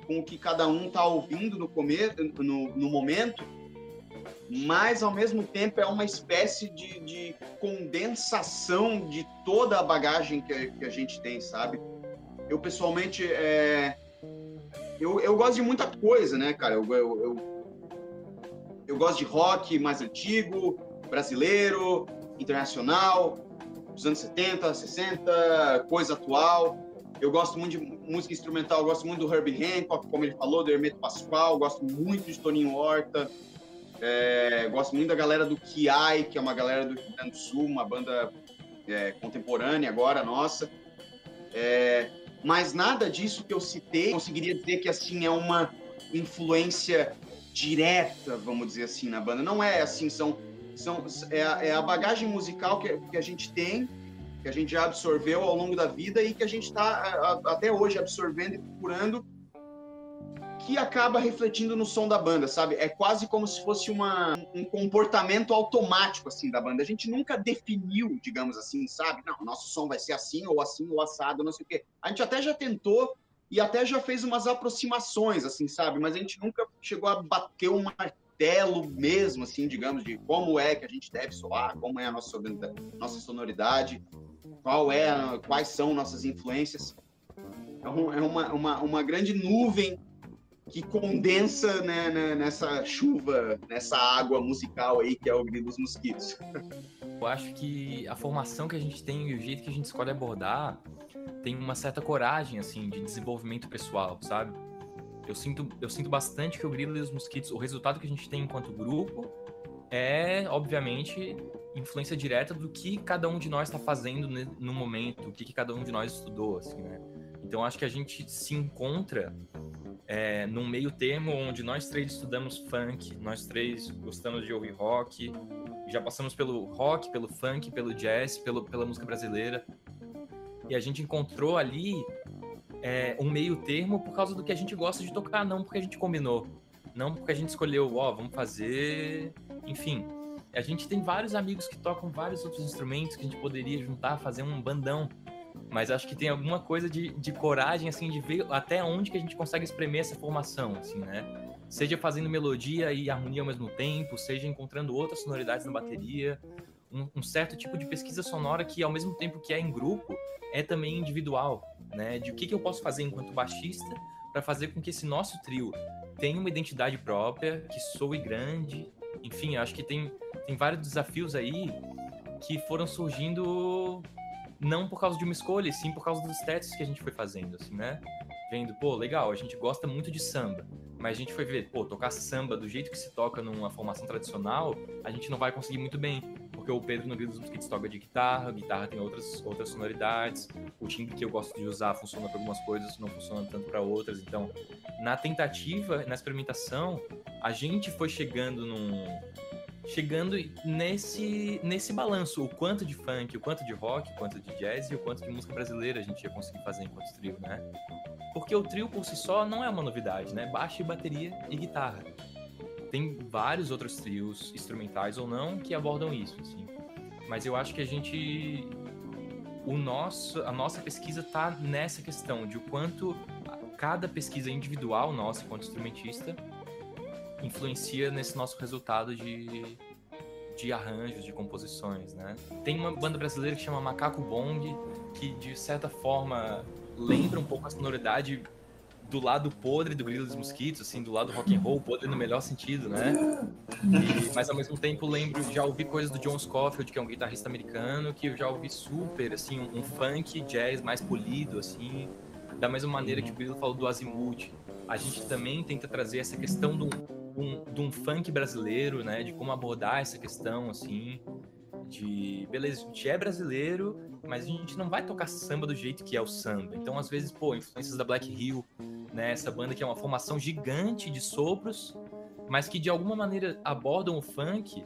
com o que cada um está ouvindo no, comer, no, no momento, mas ao mesmo tempo é uma espécie de, de condensação de toda a bagagem que, que a gente tem, sabe? eu pessoalmente, é, eu, eu gosto de muita coisa, né, cara? Eu, eu, eu, eu gosto de rock mais antigo, brasileiro, internacional, dos anos 70, 60, coisa atual. Eu gosto muito de música instrumental, gosto muito do Herbie Hancock, como ele falou, do Hermeto Pascoal, gosto muito de Toninho Horta, é, gosto muito da galera do Kiai, que é uma galera do Rio Grande do Sul, uma banda é, contemporânea agora, nossa. É, mas nada disso que eu citei conseguiria dizer que assim é uma influência direta, vamos dizer assim, na banda. Não é assim, são, são é, a, é bagagem musical que, que a gente tem que a gente já absorveu ao longo da vida e que a gente está até hoje absorvendo e procurando, que acaba refletindo no som da banda, sabe? É quase como se fosse uma, um comportamento automático, assim, da banda. A gente nunca definiu, digamos assim, sabe? Não, nosso som vai ser assim, ou assim, ou assado, não sei o quê. A gente até já tentou e até já fez umas aproximações, assim, sabe? Mas a gente nunca chegou a bater um martelo mesmo, assim, digamos, de como é que a gente deve soar, como é a nossa, nossa sonoridade qual é, quais são nossas influências. É, é uma, uma, uma grande nuvem que condensa né, né, nessa chuva, nessa água musical aí que é o grito dos mosquitos. <laughs> Eu acho que a formação que a gente tem e o jeito que a gente escolhe abordar tem uma certa coragem assim de desenvolvimento pessoal, sabe? Eu sinto, eu sinto bastante que o Grilo e os Mosquitos, o resultado que a gente tem enquanto grupo é, obviamente, influência direta do que cada um de nós está fazendo no momento, o que, que, cada um de nós estudou, assim, né? Então acho que a gente se encontra é, num meio termo onde nós três estudamos funk, nós três gostamos de ouvir rock, já passamos pelo rock, pelo funk, pelo jazz, pelo, pela música brasileira, e a gente encontrou ali é, um meio termo por causa do que a gente gosta de tocar, não porque a gente combinou, não porque a gente escolheu, ó, oh, vamos fazer, enfim, a gente tem vários amigos que tocam vários outros instrumentos que a gente poderia juntar, fazer um bandão. Mas acho que tem alguma coisa de, de coragem, assim, de ver até onde que a gente consegue espremer essa formação, assim, né? Seja fazendo melodia e harmonia ao mesmo tempo, seja encontrando outras sonoridades na bateria, um, um certo tipo de pesquisa sonora que, ao mesmo tempo que é em grupo, é também individual, né? De o que, que eu posso fazer enquanto baixista para fazer com que esse nosso trio tenha uma identidade própria, que soe grande, enfim, acho que tem, tem vários desafios aí que foram surgindo não por causa de uma escolha, sim por causa dos testes que a gente foi fazendo, assim, né? Vendo, pô, legal, a gente gosta muito de samba, mas a gente foi ver, pô, tocar samba do jeito que se toca numa formação tradicional, a gente não vai conseguir muito bem, porque o Pedro no Grito dos Mosquitos toca de guitarra, guitarra tem outras, outras sonoridades, o timbre que eu gosto de usar funciona para algumas coisas, não funciona tanto para outras, então, na tentativa, na experimentação, a gente foi chegando num, chegando nesse, nesse balanço, o quanto de funk, o quanto de rock, o quanto de jazz e o quanto de música brasileira a gente ia conseguir fazer enquanto trio, né? Porque o trio por si só não é uma novidade, né? Baixo, bateria e guitarra. Tem vários outros trios, instrumentais ou não, que abordam isso, assim. Mas eu acho que a gente o nosso, a nossa pesquisa está nessa questão de o quanto cada pesquisa individual nossa enquanto instrumentista influencia nesse nosso resultado de, de arranjos, de composições, né? Tem uma banda brasileira que chama Macaco Bong, que de certa forma lembra um pouco a sonoridade do lado podre do Grilo dos Mosquitos, assim, do lado rock and roll, podre no melhor sentido, né? E, mas ao mesmo tempo lembro, já ouvi coisas do John Scofield, que é um guitarrista americano, que eu já ouvi super, assim, um, um funk jazz mais polido, assim, da mesma maneira que o Grilo falou do Azimuth. A gente também tenta trazer essa questão do um, de um funk brasileiro, né? De como abordar essa questão, assim, de beleza, a gente é brasileiro, mas a gente não vai tocar samba do jeito que é o samba. Então, às vezes, pô, influências da Black Hill, né? Essa banda que é uma formação gigante de sopros, mas que de alguma maneira abordam o funk,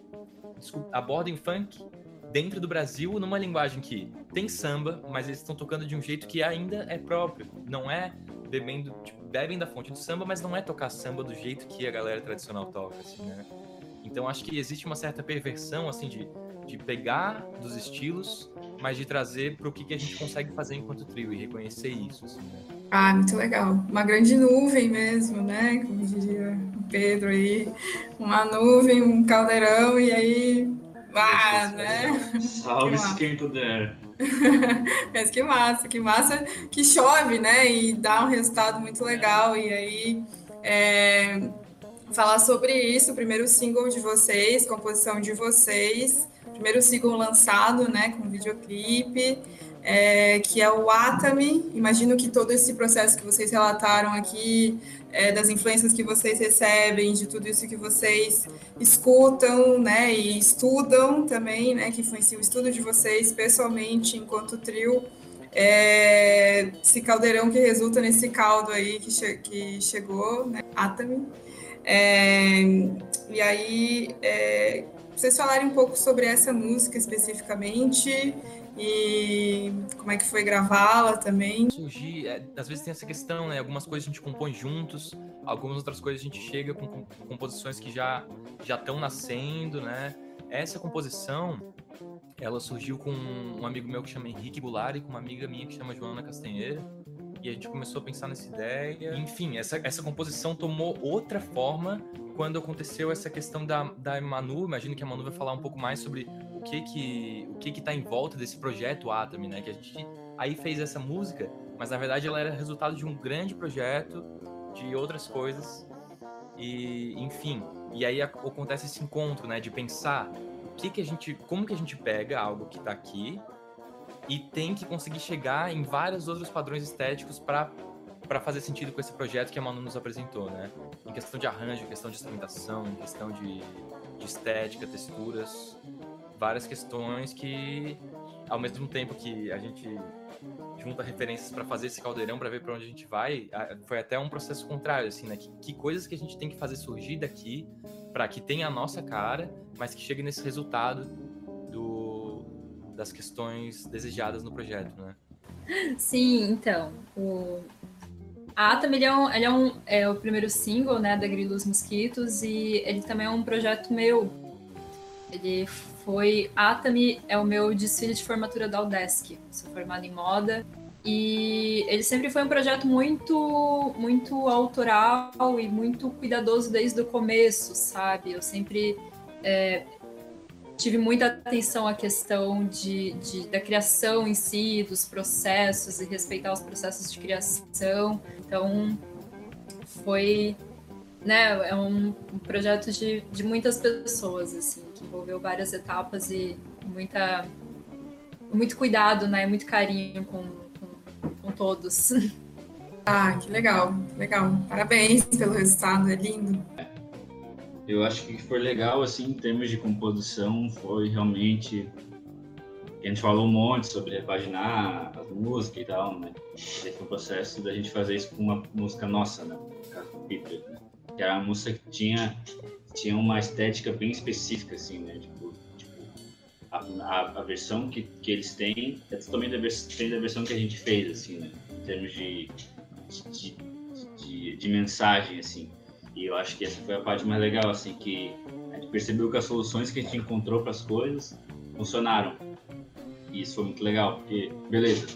desculpa, abordam o funk dentro do Brasil numa linguagem que tem samba, mas eles estão tocando de um jeito que ainda é próprio. Não é bebendo, tipo, bebem da fonte do samba, mas não é tocar samba do jeito que a galera tradicional toca, assim, né? Então acho que existe uma certa perversão, assim, de, de pegar dos estilos, mas de trazer para o que, que a gente consegue fazer enquanto trio e reconhecer isso, assim, né? Ah, muito legal. Uma grande nuvem mesmo, né? Como diria o Pedro aí. Uma nuvem, um caldeirão, e aí. Ah, né? <laughs> Salve-se quem puder. <laughs> Mas que massa, que massa que chove, né? E dá um resultado muito legal. E aí, é, falar sobre isso, o primeiro single de vocês, composição de vocês, primeiro single lançado, né, com videoclipe, é, que é o Atami. Imagino que todo esse processo que vocês relataram aqui é, das influências que vocês recebem, de tudo isso que vocês escutam, né, e estudam também, né, que influencia o estudo de vocês pessoalmente enquanto trio, é, esse caldeirão que resulta nesse caldo aí que, che que chegou, né, Atami. É, e aí, é, vocês falarem um pouco sobre essa música especificamente e como é que foi gravá-la também. Surgir, é, às vezes tem essa questão, né? Algumas coisas a gente compõe juntos, algumas outras coisas a gente chega com, com composições que já já estão nascendo, né? Essa composição, ela surgiu com um amigo meu que chama Henrique Bulari, com uma amiga minha que chama Joana Castanheira. E a gente começou a pensar nessa ideia. Enfim, essa, essa composição tomou outra forma quando aconteceu essa questão da, da Manu. Imagino que a Manu vai falar um pouco mais sobre o que que o que que tá em volta desse projeto Atami, né? Que a gente aí fez essa música, mas na verdade ela era resultado de um grande projeto, de outras coisas e enfim. E aí acontece esse encontro, né? De pensar o que que a gente, como que a gente pega algo que tá aqui e tem que conseguir chegar em vários outros padrões estéticos para para fazer sentido com esse projeto que a Manu nos apresentou, né? Em questão de arranjo, em questão de instrumentação, em questão de, de estética, texturas, várias questões que, ao mesmo tempo que a gente junta referências para fazer esse caldeirão para ver para onde a gente vai, foi até um processo contrário, assim, né? Que, que coisas que a gente tem que fazer surgir daqui para que tenha a nossa cara, mas que chegue nesse resultado do, das questões desejadas no projeto, né? Sim, então, o a Atom, ele é, um, ele é, um, é o primeiro single, né, da Grilos Mosquitos, e ele também é um projeto meu. Ele foi Atami é o meu desfile de formatura da Udesc. Sou formada em moda. E ele sempre foi um projeto muito muito autoral e muito cuidadoso desde o começo, sabe? Eu sempre é, tive muita atenção à questão de, de, da criação em si, dos processos e respeitar os processos de criação. Então, foi né, é um, um projeto de, de muitas pessoas, assim, que envolveu várias etapas e muita, muito cuidado, né, muito carinho com, com, com todos. <laughs> Ah, que legal, legal. Parabéns pelo resultado, é lindo. Eu acho que foi legal, assim, em termos de composição, foi realmente. A gente falou um monte sobre repaginar as músicas e tal, né? Esse foi um processo da gente fazer isso com uma música nossa, né? Né? que era uma música que tinha, tinha uma estética bem específica, assim, né? Tipo, tipo a, a, a, versão que, que eles têm é totalmente diferente da versão que a gente fez, assim, né? Em termos de, de, de, de mensagem, assim. E eu acho que essa foi a parte mais legal, assim, que a gente percebeu que as soluções que a gente encontrou para as coisas funcionaram. E isso foi muito legal, porque, beleza,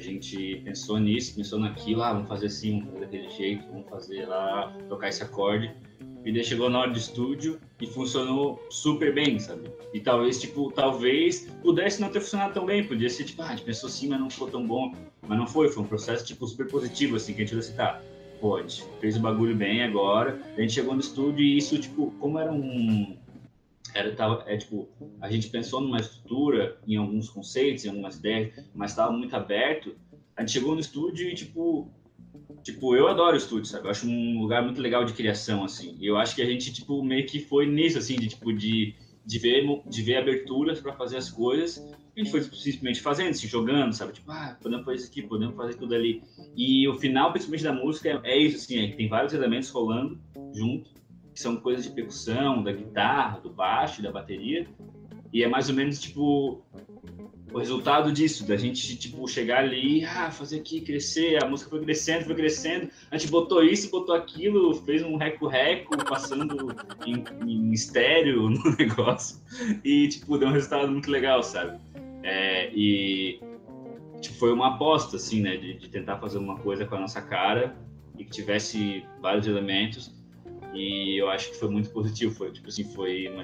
gente pensou nisso, pensou naquilo, ah, vamos fazer assim, vamos fazer daquele jeito, vamos fazer lá, tocar esse acorde. E daí chegou na hora do estúdio e funcionou super bem, sabe? E talvez, tipo, talvez pudesse não ter funcionado tão bem, podia ser, tipo, ah, a gente pensou assim, mas não ficou tão bom. Mas não foi, foi um processo, tipo, super positivo, assim, que a gente vai citar. Gente fez o bagulho bem agora, a gente chegou no estúdio e isso, tipo, como era um, era tava, é tipo a gente pensou numa estrutura em alguns conceitos em algumas ideias mas estava muito aberto. A gente chegou no estúdio e tipo tipo eu adoro estúdio sabe? Eu acho um lugar muito legal de criação assim. Eu acho que a gente tipo meio que foi nisso assim de tipo de de ver de ver aberturas para fazer as coisas. A gente foi simplesmente fazendo se jogando sabe? Tipo ah podemos fazer isso aqui podemos fazer tudo ali. E o final principalmente da música é, é isso assim é que tem vários elementos rolando junto que são coisas de percussão, da guitarra, do baixo, da bateria. E é mais ou menos tipo o resultado disso, da gente tipo chegar ali, ah, fazer aqui crescer, a música foi crescendo, foi crescendo, a gente botou isso, botou aquilo, fez um reco-reco passando em, em estéreo <laughs> no negócio e tipo deu um resultado muito legal, sabe? É, e tipo, foi uma aposta assim, né, de, de tentar fazer uma coisa com a nossa cara e que tivesse vários elementos E eu acho que foi muito positivo, foi tipo assim, foi uma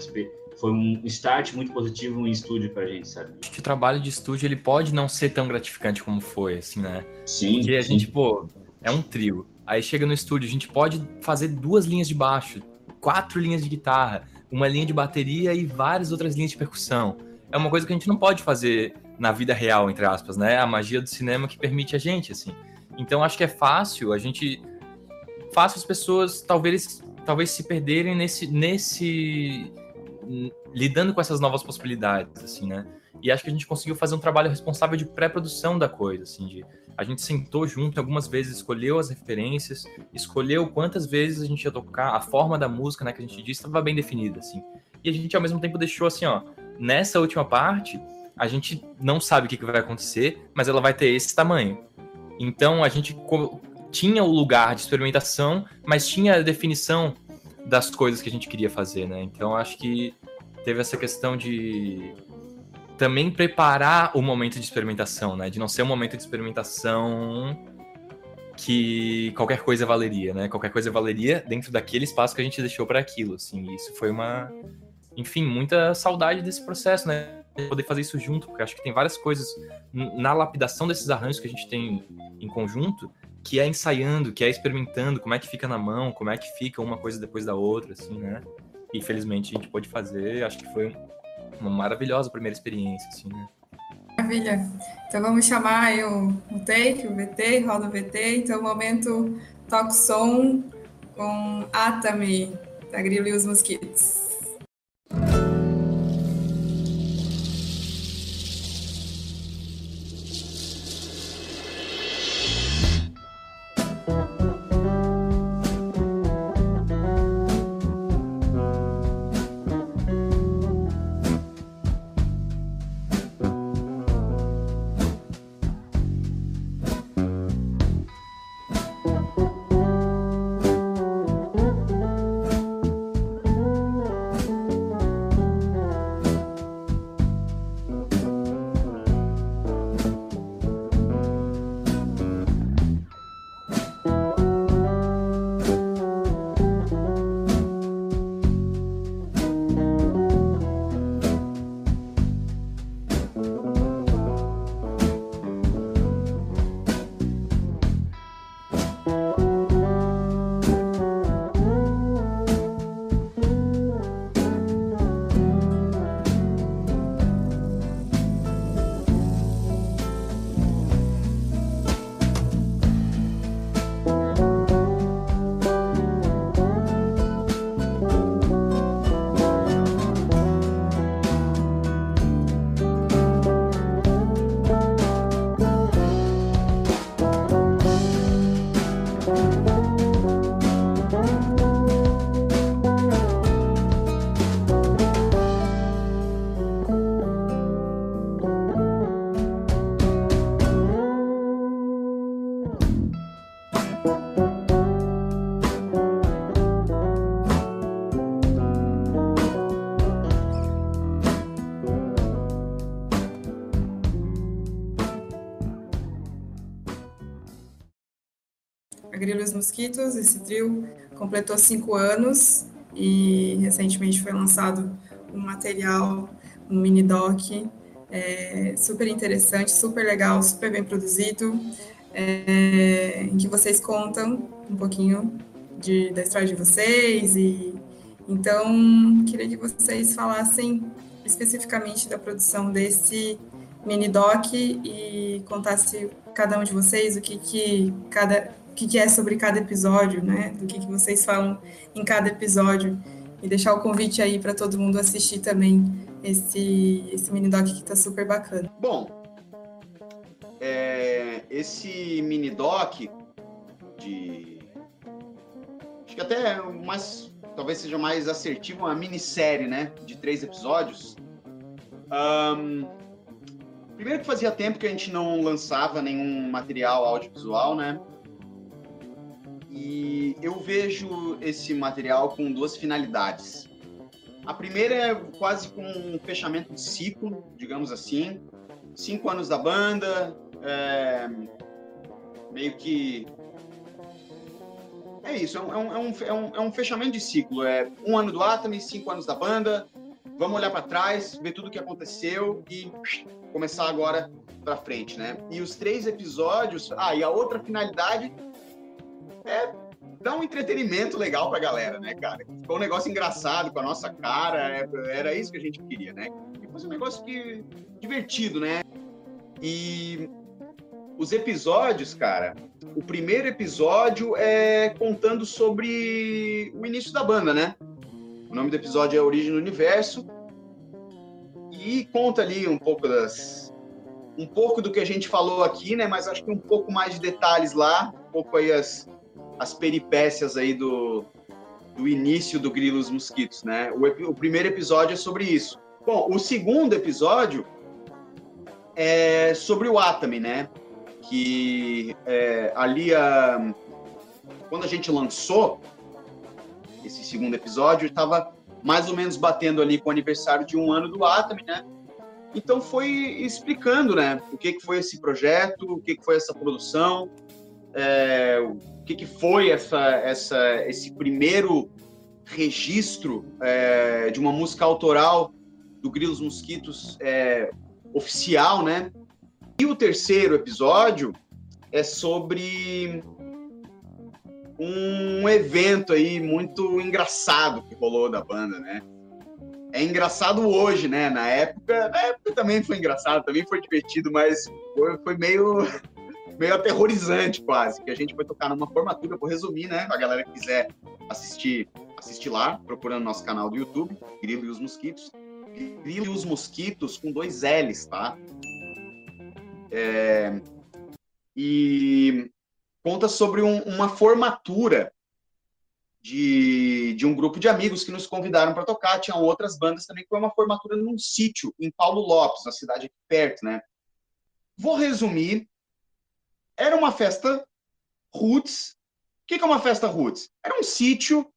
foi um start muito positivo em estúdio pra gente, sabe? Acho que o trabalho de estúdio ele pode não ser tão gratificante como foi, assim, né? Sim. Porque a sim. gente, pô, é um trio. Aí chega no estúdio, a gente pode fazer duas linhas de baixo, quatro linhas de guitarra, uma linha de bateria e várias outras linhas de percussão. É uma coisa que a gente não pode fazer na vida real, entre aspas, né? A magia do cinema que permite a gente, assim. Então acho que é fácil, a gente fácil as pessoas talvez talvez se perderem nesse nesse lidando com essas novas possibilidades, assim, né? E acho que a gente conseguiu fazer um trabalho responsável de pré-produção da coisa, assim, de a gente sentou junto algumas vezes, escolheu as referências, escolheu quantas vezes a gente ia tocar, a forma da música, né, que a gente disse, estava bem definida, assim. E a gente ao mesmo tempo deixou assim, ó, nessa última parte, a gente não sabe o que, que vai acontecer, mas ela vai ter esse tamanho. Então a gente tinha o lugar de experimentação, mas tinha a definição das coisas que a gente queria fazer, né? Então acho que teve essa questão de também preparar o momento de experimentação, né? De não ser um momento de experimentação que qualquer coisa valeria, né? Qualquer coisa valeria dentro daquele espaço que a gente deixou para aquilo, assim. Isso foi uma, enfim, muita saudade desse processo, né? Poder fazer isso junto, porque acho que tem várias coisas na lapidação desses arranjos que a gente tem em conjunto que é ensaiando, que é experimentando como é que fica na mão, como é que fica uma coisa depois da outra, assim, né? E felizmente a gente pôde fazer, acho que foi uma maravilhosa primeira experiência, assim, né? Maravilha. Então vamos chamar aí o, o take, o VT, roda o VT. Então, momento toque som com Atami, da Grilo e os Mosquitos. Mosquitos. Esse trio completou cinco anos e recentemente foi lançado um material, um mini doc é, super interessante, super legal, super bem produzido, é, em que vocês contam um pouquinho de, da história de vocês e então queria que vocês falassem especificamente da produção desse mini doc e contasse cada um de vocês o que que cada que, que é sobre cada episódio, né? Do que, que vocês falam em cada episódio. E deixar o convite aí para todo mundo assistir também esse, esse mini doc que está super bacana. Bom, é, esse mini doc de. Acho que até mais. Talvez seja mais assertivo, uma minissérie, né? De três episódios. Um, primeiro que fazia tempo que a gente não lançava nenhum material audiovisual, né? E eu vejo esse material com duas finalidades. A primeira é quase com um fechamento de ciclo, digamos assim. Cinco anos da banda, é, meio que é isso, é um, é um, é um, é um fechamento de ciclo. É um ano do Atami, cinco anos da banda. Vamos olhar para trás, ver tudo o que aconteceu e começar agora para frente, né? E os três episódios. Ah, e a outra finalidade é dar um entretenimento legal pra galera, né, cara? Ficou um negócio engraçado com a nossa cara, é, era isso que a gente queria, né? Que fosse um negócio que, divertido, né? E os episódios, cara, o primeiro episódio é contando sobre o início da banda, né? O nome do episódio é Origem do Universo e conta ali um pouco das um pouco do que a gente falou aqui, né? Mas acho que um pouco mais de detalhes lá, um pouco aí as, as peripécias aí do, do início do Grilos Mosquitos, né? O, o primeiro episódio é sobre isso. Bom, o segundo episódio é sobre o Atami, né? Que é, ali, a, quando a gente lançou esse segundo episódio, estava mais ou menos batendo ali com o aniversário de um ano do Atami, né? Então foi explicando, né? O que, que foi esse projeto, o que, que foi essa produção, é, que, que foi essa, essa, esse primeiro registro é, de uma música autoral do Grilos Mosquitos é, oficial, né? E o terceiro episódio é sobre um evento aí muito engraçado que rolou da banda, né? É engraçado hoje, né? Na época, na época também foi engraçado, também foi divertido, mas foi, foi meio, meio aterrorizante quase, que a gente foi tocar numa formatura, vou resumir, né? A galera que quiser assistir, assistir lá, procurando nosso canal do YouTube, Grilo e os Mosquitos. Grilo e os Mosquitos com dois L's, tá? É, e conta sobre um, uma formatura de, de, um grupo de amigos que nos convidaram para tocar. Tinham outras bandas também, que foi uma formatura num sítio em Paulo Lopes, na cidade aqui perto, né? Vou resumir. Era uma festa roots. O que é uma festa roots? Era um sítio.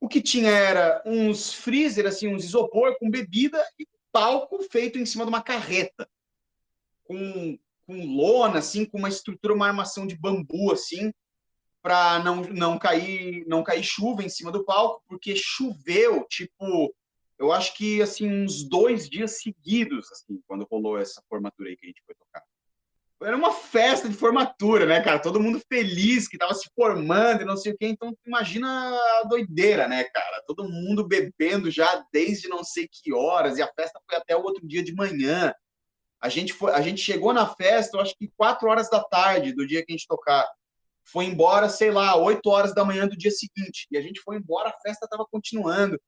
O que tinha era uns freezer, assim, uns isopor com bebida e palco feito em cima de uma carreta. Com com lona, assim, com uma estrutura, uma armação de bambu, assim, para não, não cair não cair chuva em cima do palco, porque choveu, tipo, eu acho que, assim, uns dois dias seguidos, assim, quando rolou essa formatura aí que a gente foi tocar. Era uma festa de formatura, né, cara? Todo mundo feliz que tava se formando e não sei o quê. Então, imagina a doideira, né, cara? Todo mundo bebendo já desde não sei que horas e a festa foi até o outro dia de manhã. A gente, foi, a gente chegou na festa, eu acho que quatro horas da tarde do dia que a gente tocar. Foi embora, sei lá, oito horas da manhã do dia seguinte. E a gente foi embora, a festa estava continuando.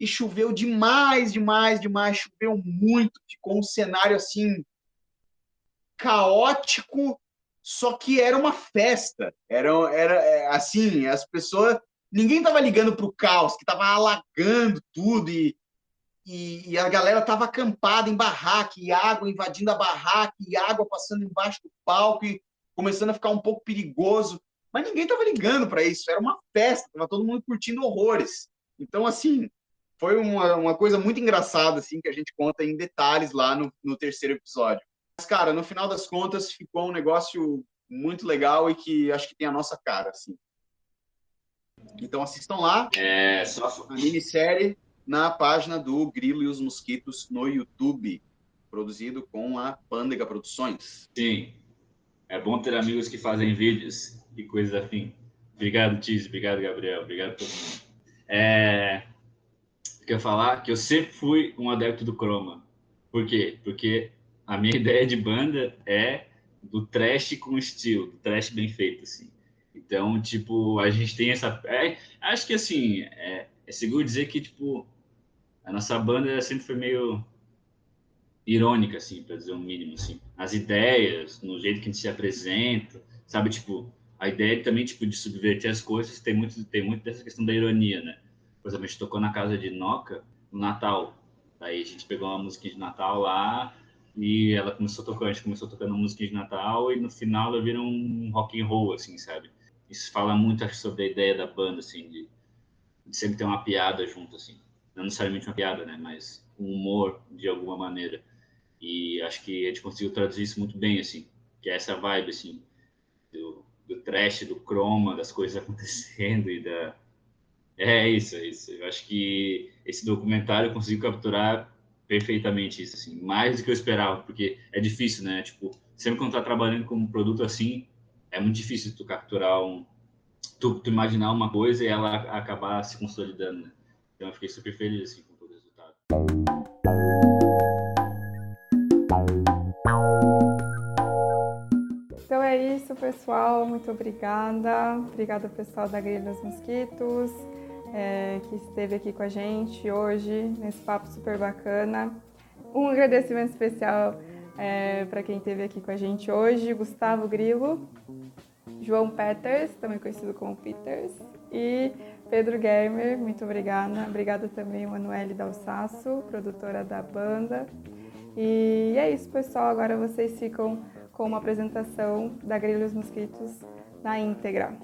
E choveu demais, demais, demais. Choveu muito. Ficou um cenário assim caótico, só que era uma festa. Era, era é, assim, as pessoas. Ninguém estava ligando para o caos, que estava alagando tudo e e, e, a galera tava acampada em barraca, e água invadindo a barraca, e água passando embaixo do palco, e começando a ficar um pouco perigoso. Mas ninguém tava ligando para isso, era uma festa, tava todo mundo curtindo horrores. Então, assim, foi uma, uma coisa muito engraçada, assim, que a gente conta em detalhes lá no, no terceiro episódio. Mas, cara, no final das contas, ficou um negócio muito legal e que acho que tem a nossa cara, assim. Então assistam lá. É, só... A minissérie na página do Grilo e os Mosquitos no YouTube, produzido com a Pândega Produções. Sim, é bom ter amigos que fazem vídeos e coisas afim. Obrigado, Tiz, obrigado, Gabriel, obrigado a todo mundo. É... Quer falar que eu sempre fui um adepto do Chroma. Por quê? Porque a minha <laughs> ideia de banda é do trash com estilo, do trash bem feito, assim. Então, tipo, a gente tem essa. É, acho que assim, é, é seguro dizer que, tipo, a nossa banda sempre foi meio irônica, assim, para dizer o um mínimo, assim. As ideias, no jeito que a gente se apresenta, sabe, tipo, a ideia também, tipo, de subverter as coisas tem muito, tem muito dessa questão da ironia, né? Por exemplo, a gente tocou na casa de Noca no Natal. Aí a gente pegou uma música de Natal lá e ela começou tocar, a gente começou tocando música de Natal e no final ela vira um rock and roll, assim, sabe? Isso fala muito, acho, sobre a ideia da banda, assim, de, de sempre ter uma piada junto, assim não necessariamente uma piada, né, mas um humor de alguma maneira. E acho que a gente conseguiu traduzir isso muito bem, assim, que é essa vibe, assim, do, do trash, do croma, das coisas <laughs> acontecendo e da. É isso, é isso. Eu acho que esse documentário conseguiu capturar perfeitamente isso, assim, mais do que eu esperava, porque é difícil, né? Tipo, sempre quando tá trabalhando com um produto assim, é muito difícil tu capturar um, tu, tu imaginar uma coisa e ela acabar se consolidando, né? Então eu fiquei super feliz assim, com todo o resultado. Então é isso, pessoal. Muito obrigada. Obrigada, pessoal da Grelha dos Mosquitos, é, que esteve aqui com a gente hoje, nesse papo super bacana. Um agradecimento especial é, para quem esteve aqui com a gente hoje, Gustavo Grilo, João Peters, também conhecido como Peters, e Pedro Germer, muito obrigada. Obrigada também, Manuele Dalsasso, produtora da banda. E é isso, pessoal. Agora vocês ficam com uma apresentação da Grelha dos Mosquitos na íntegra.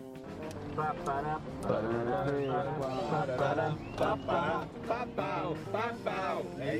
É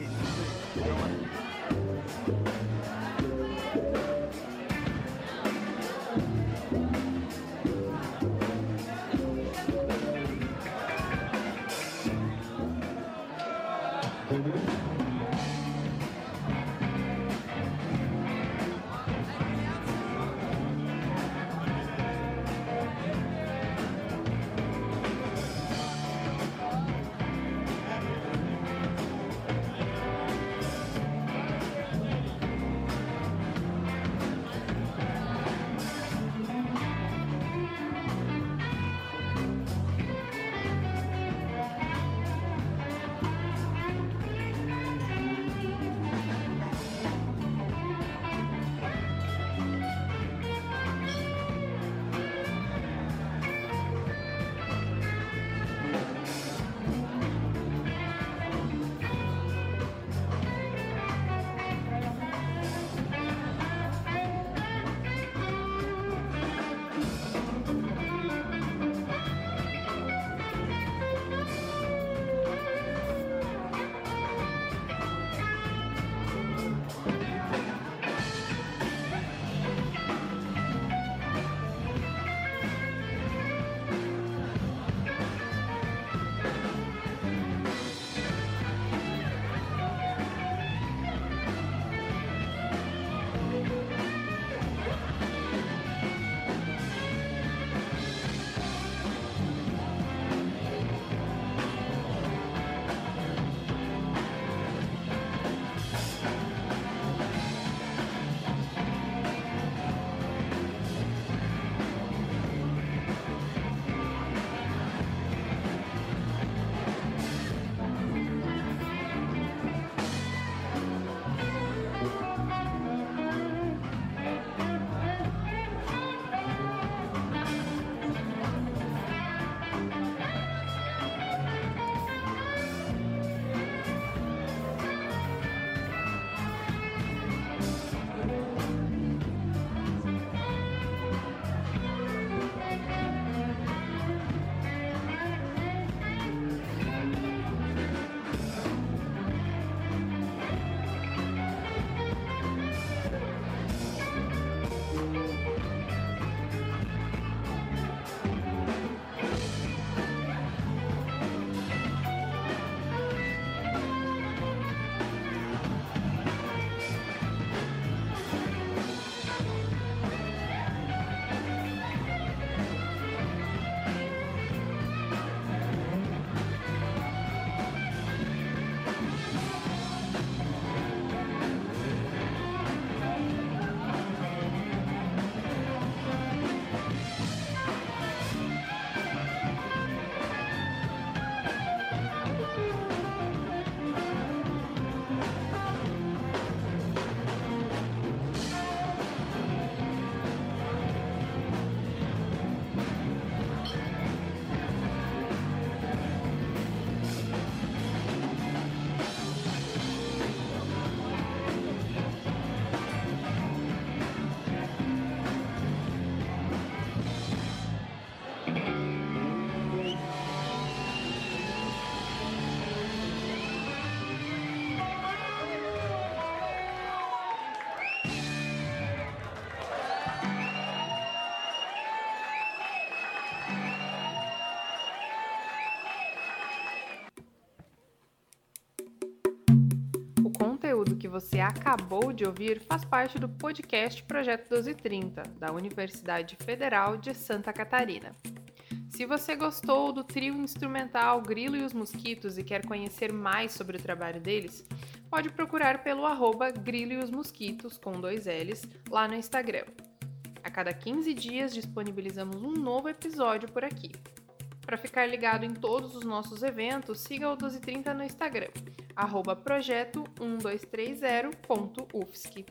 que você acabou de ouvir faz parte do podcast Projeto 1230, da Universidade Federal de Santa Catarina. Se você gostou do trio instrumental Grilo e os Mosquitos e quer conhecer mais sobre o trabalho deles, pode procurar pelo arroba Grilo e os Mosquitos, com dois L's, lá no Instagram. A cada 15 dias disponibilizamos um novo episódio por aqui. Para ficar ligado em todos os nossos eventos, siga o 1230 no Instagram, arroba projeto1230.ufsc.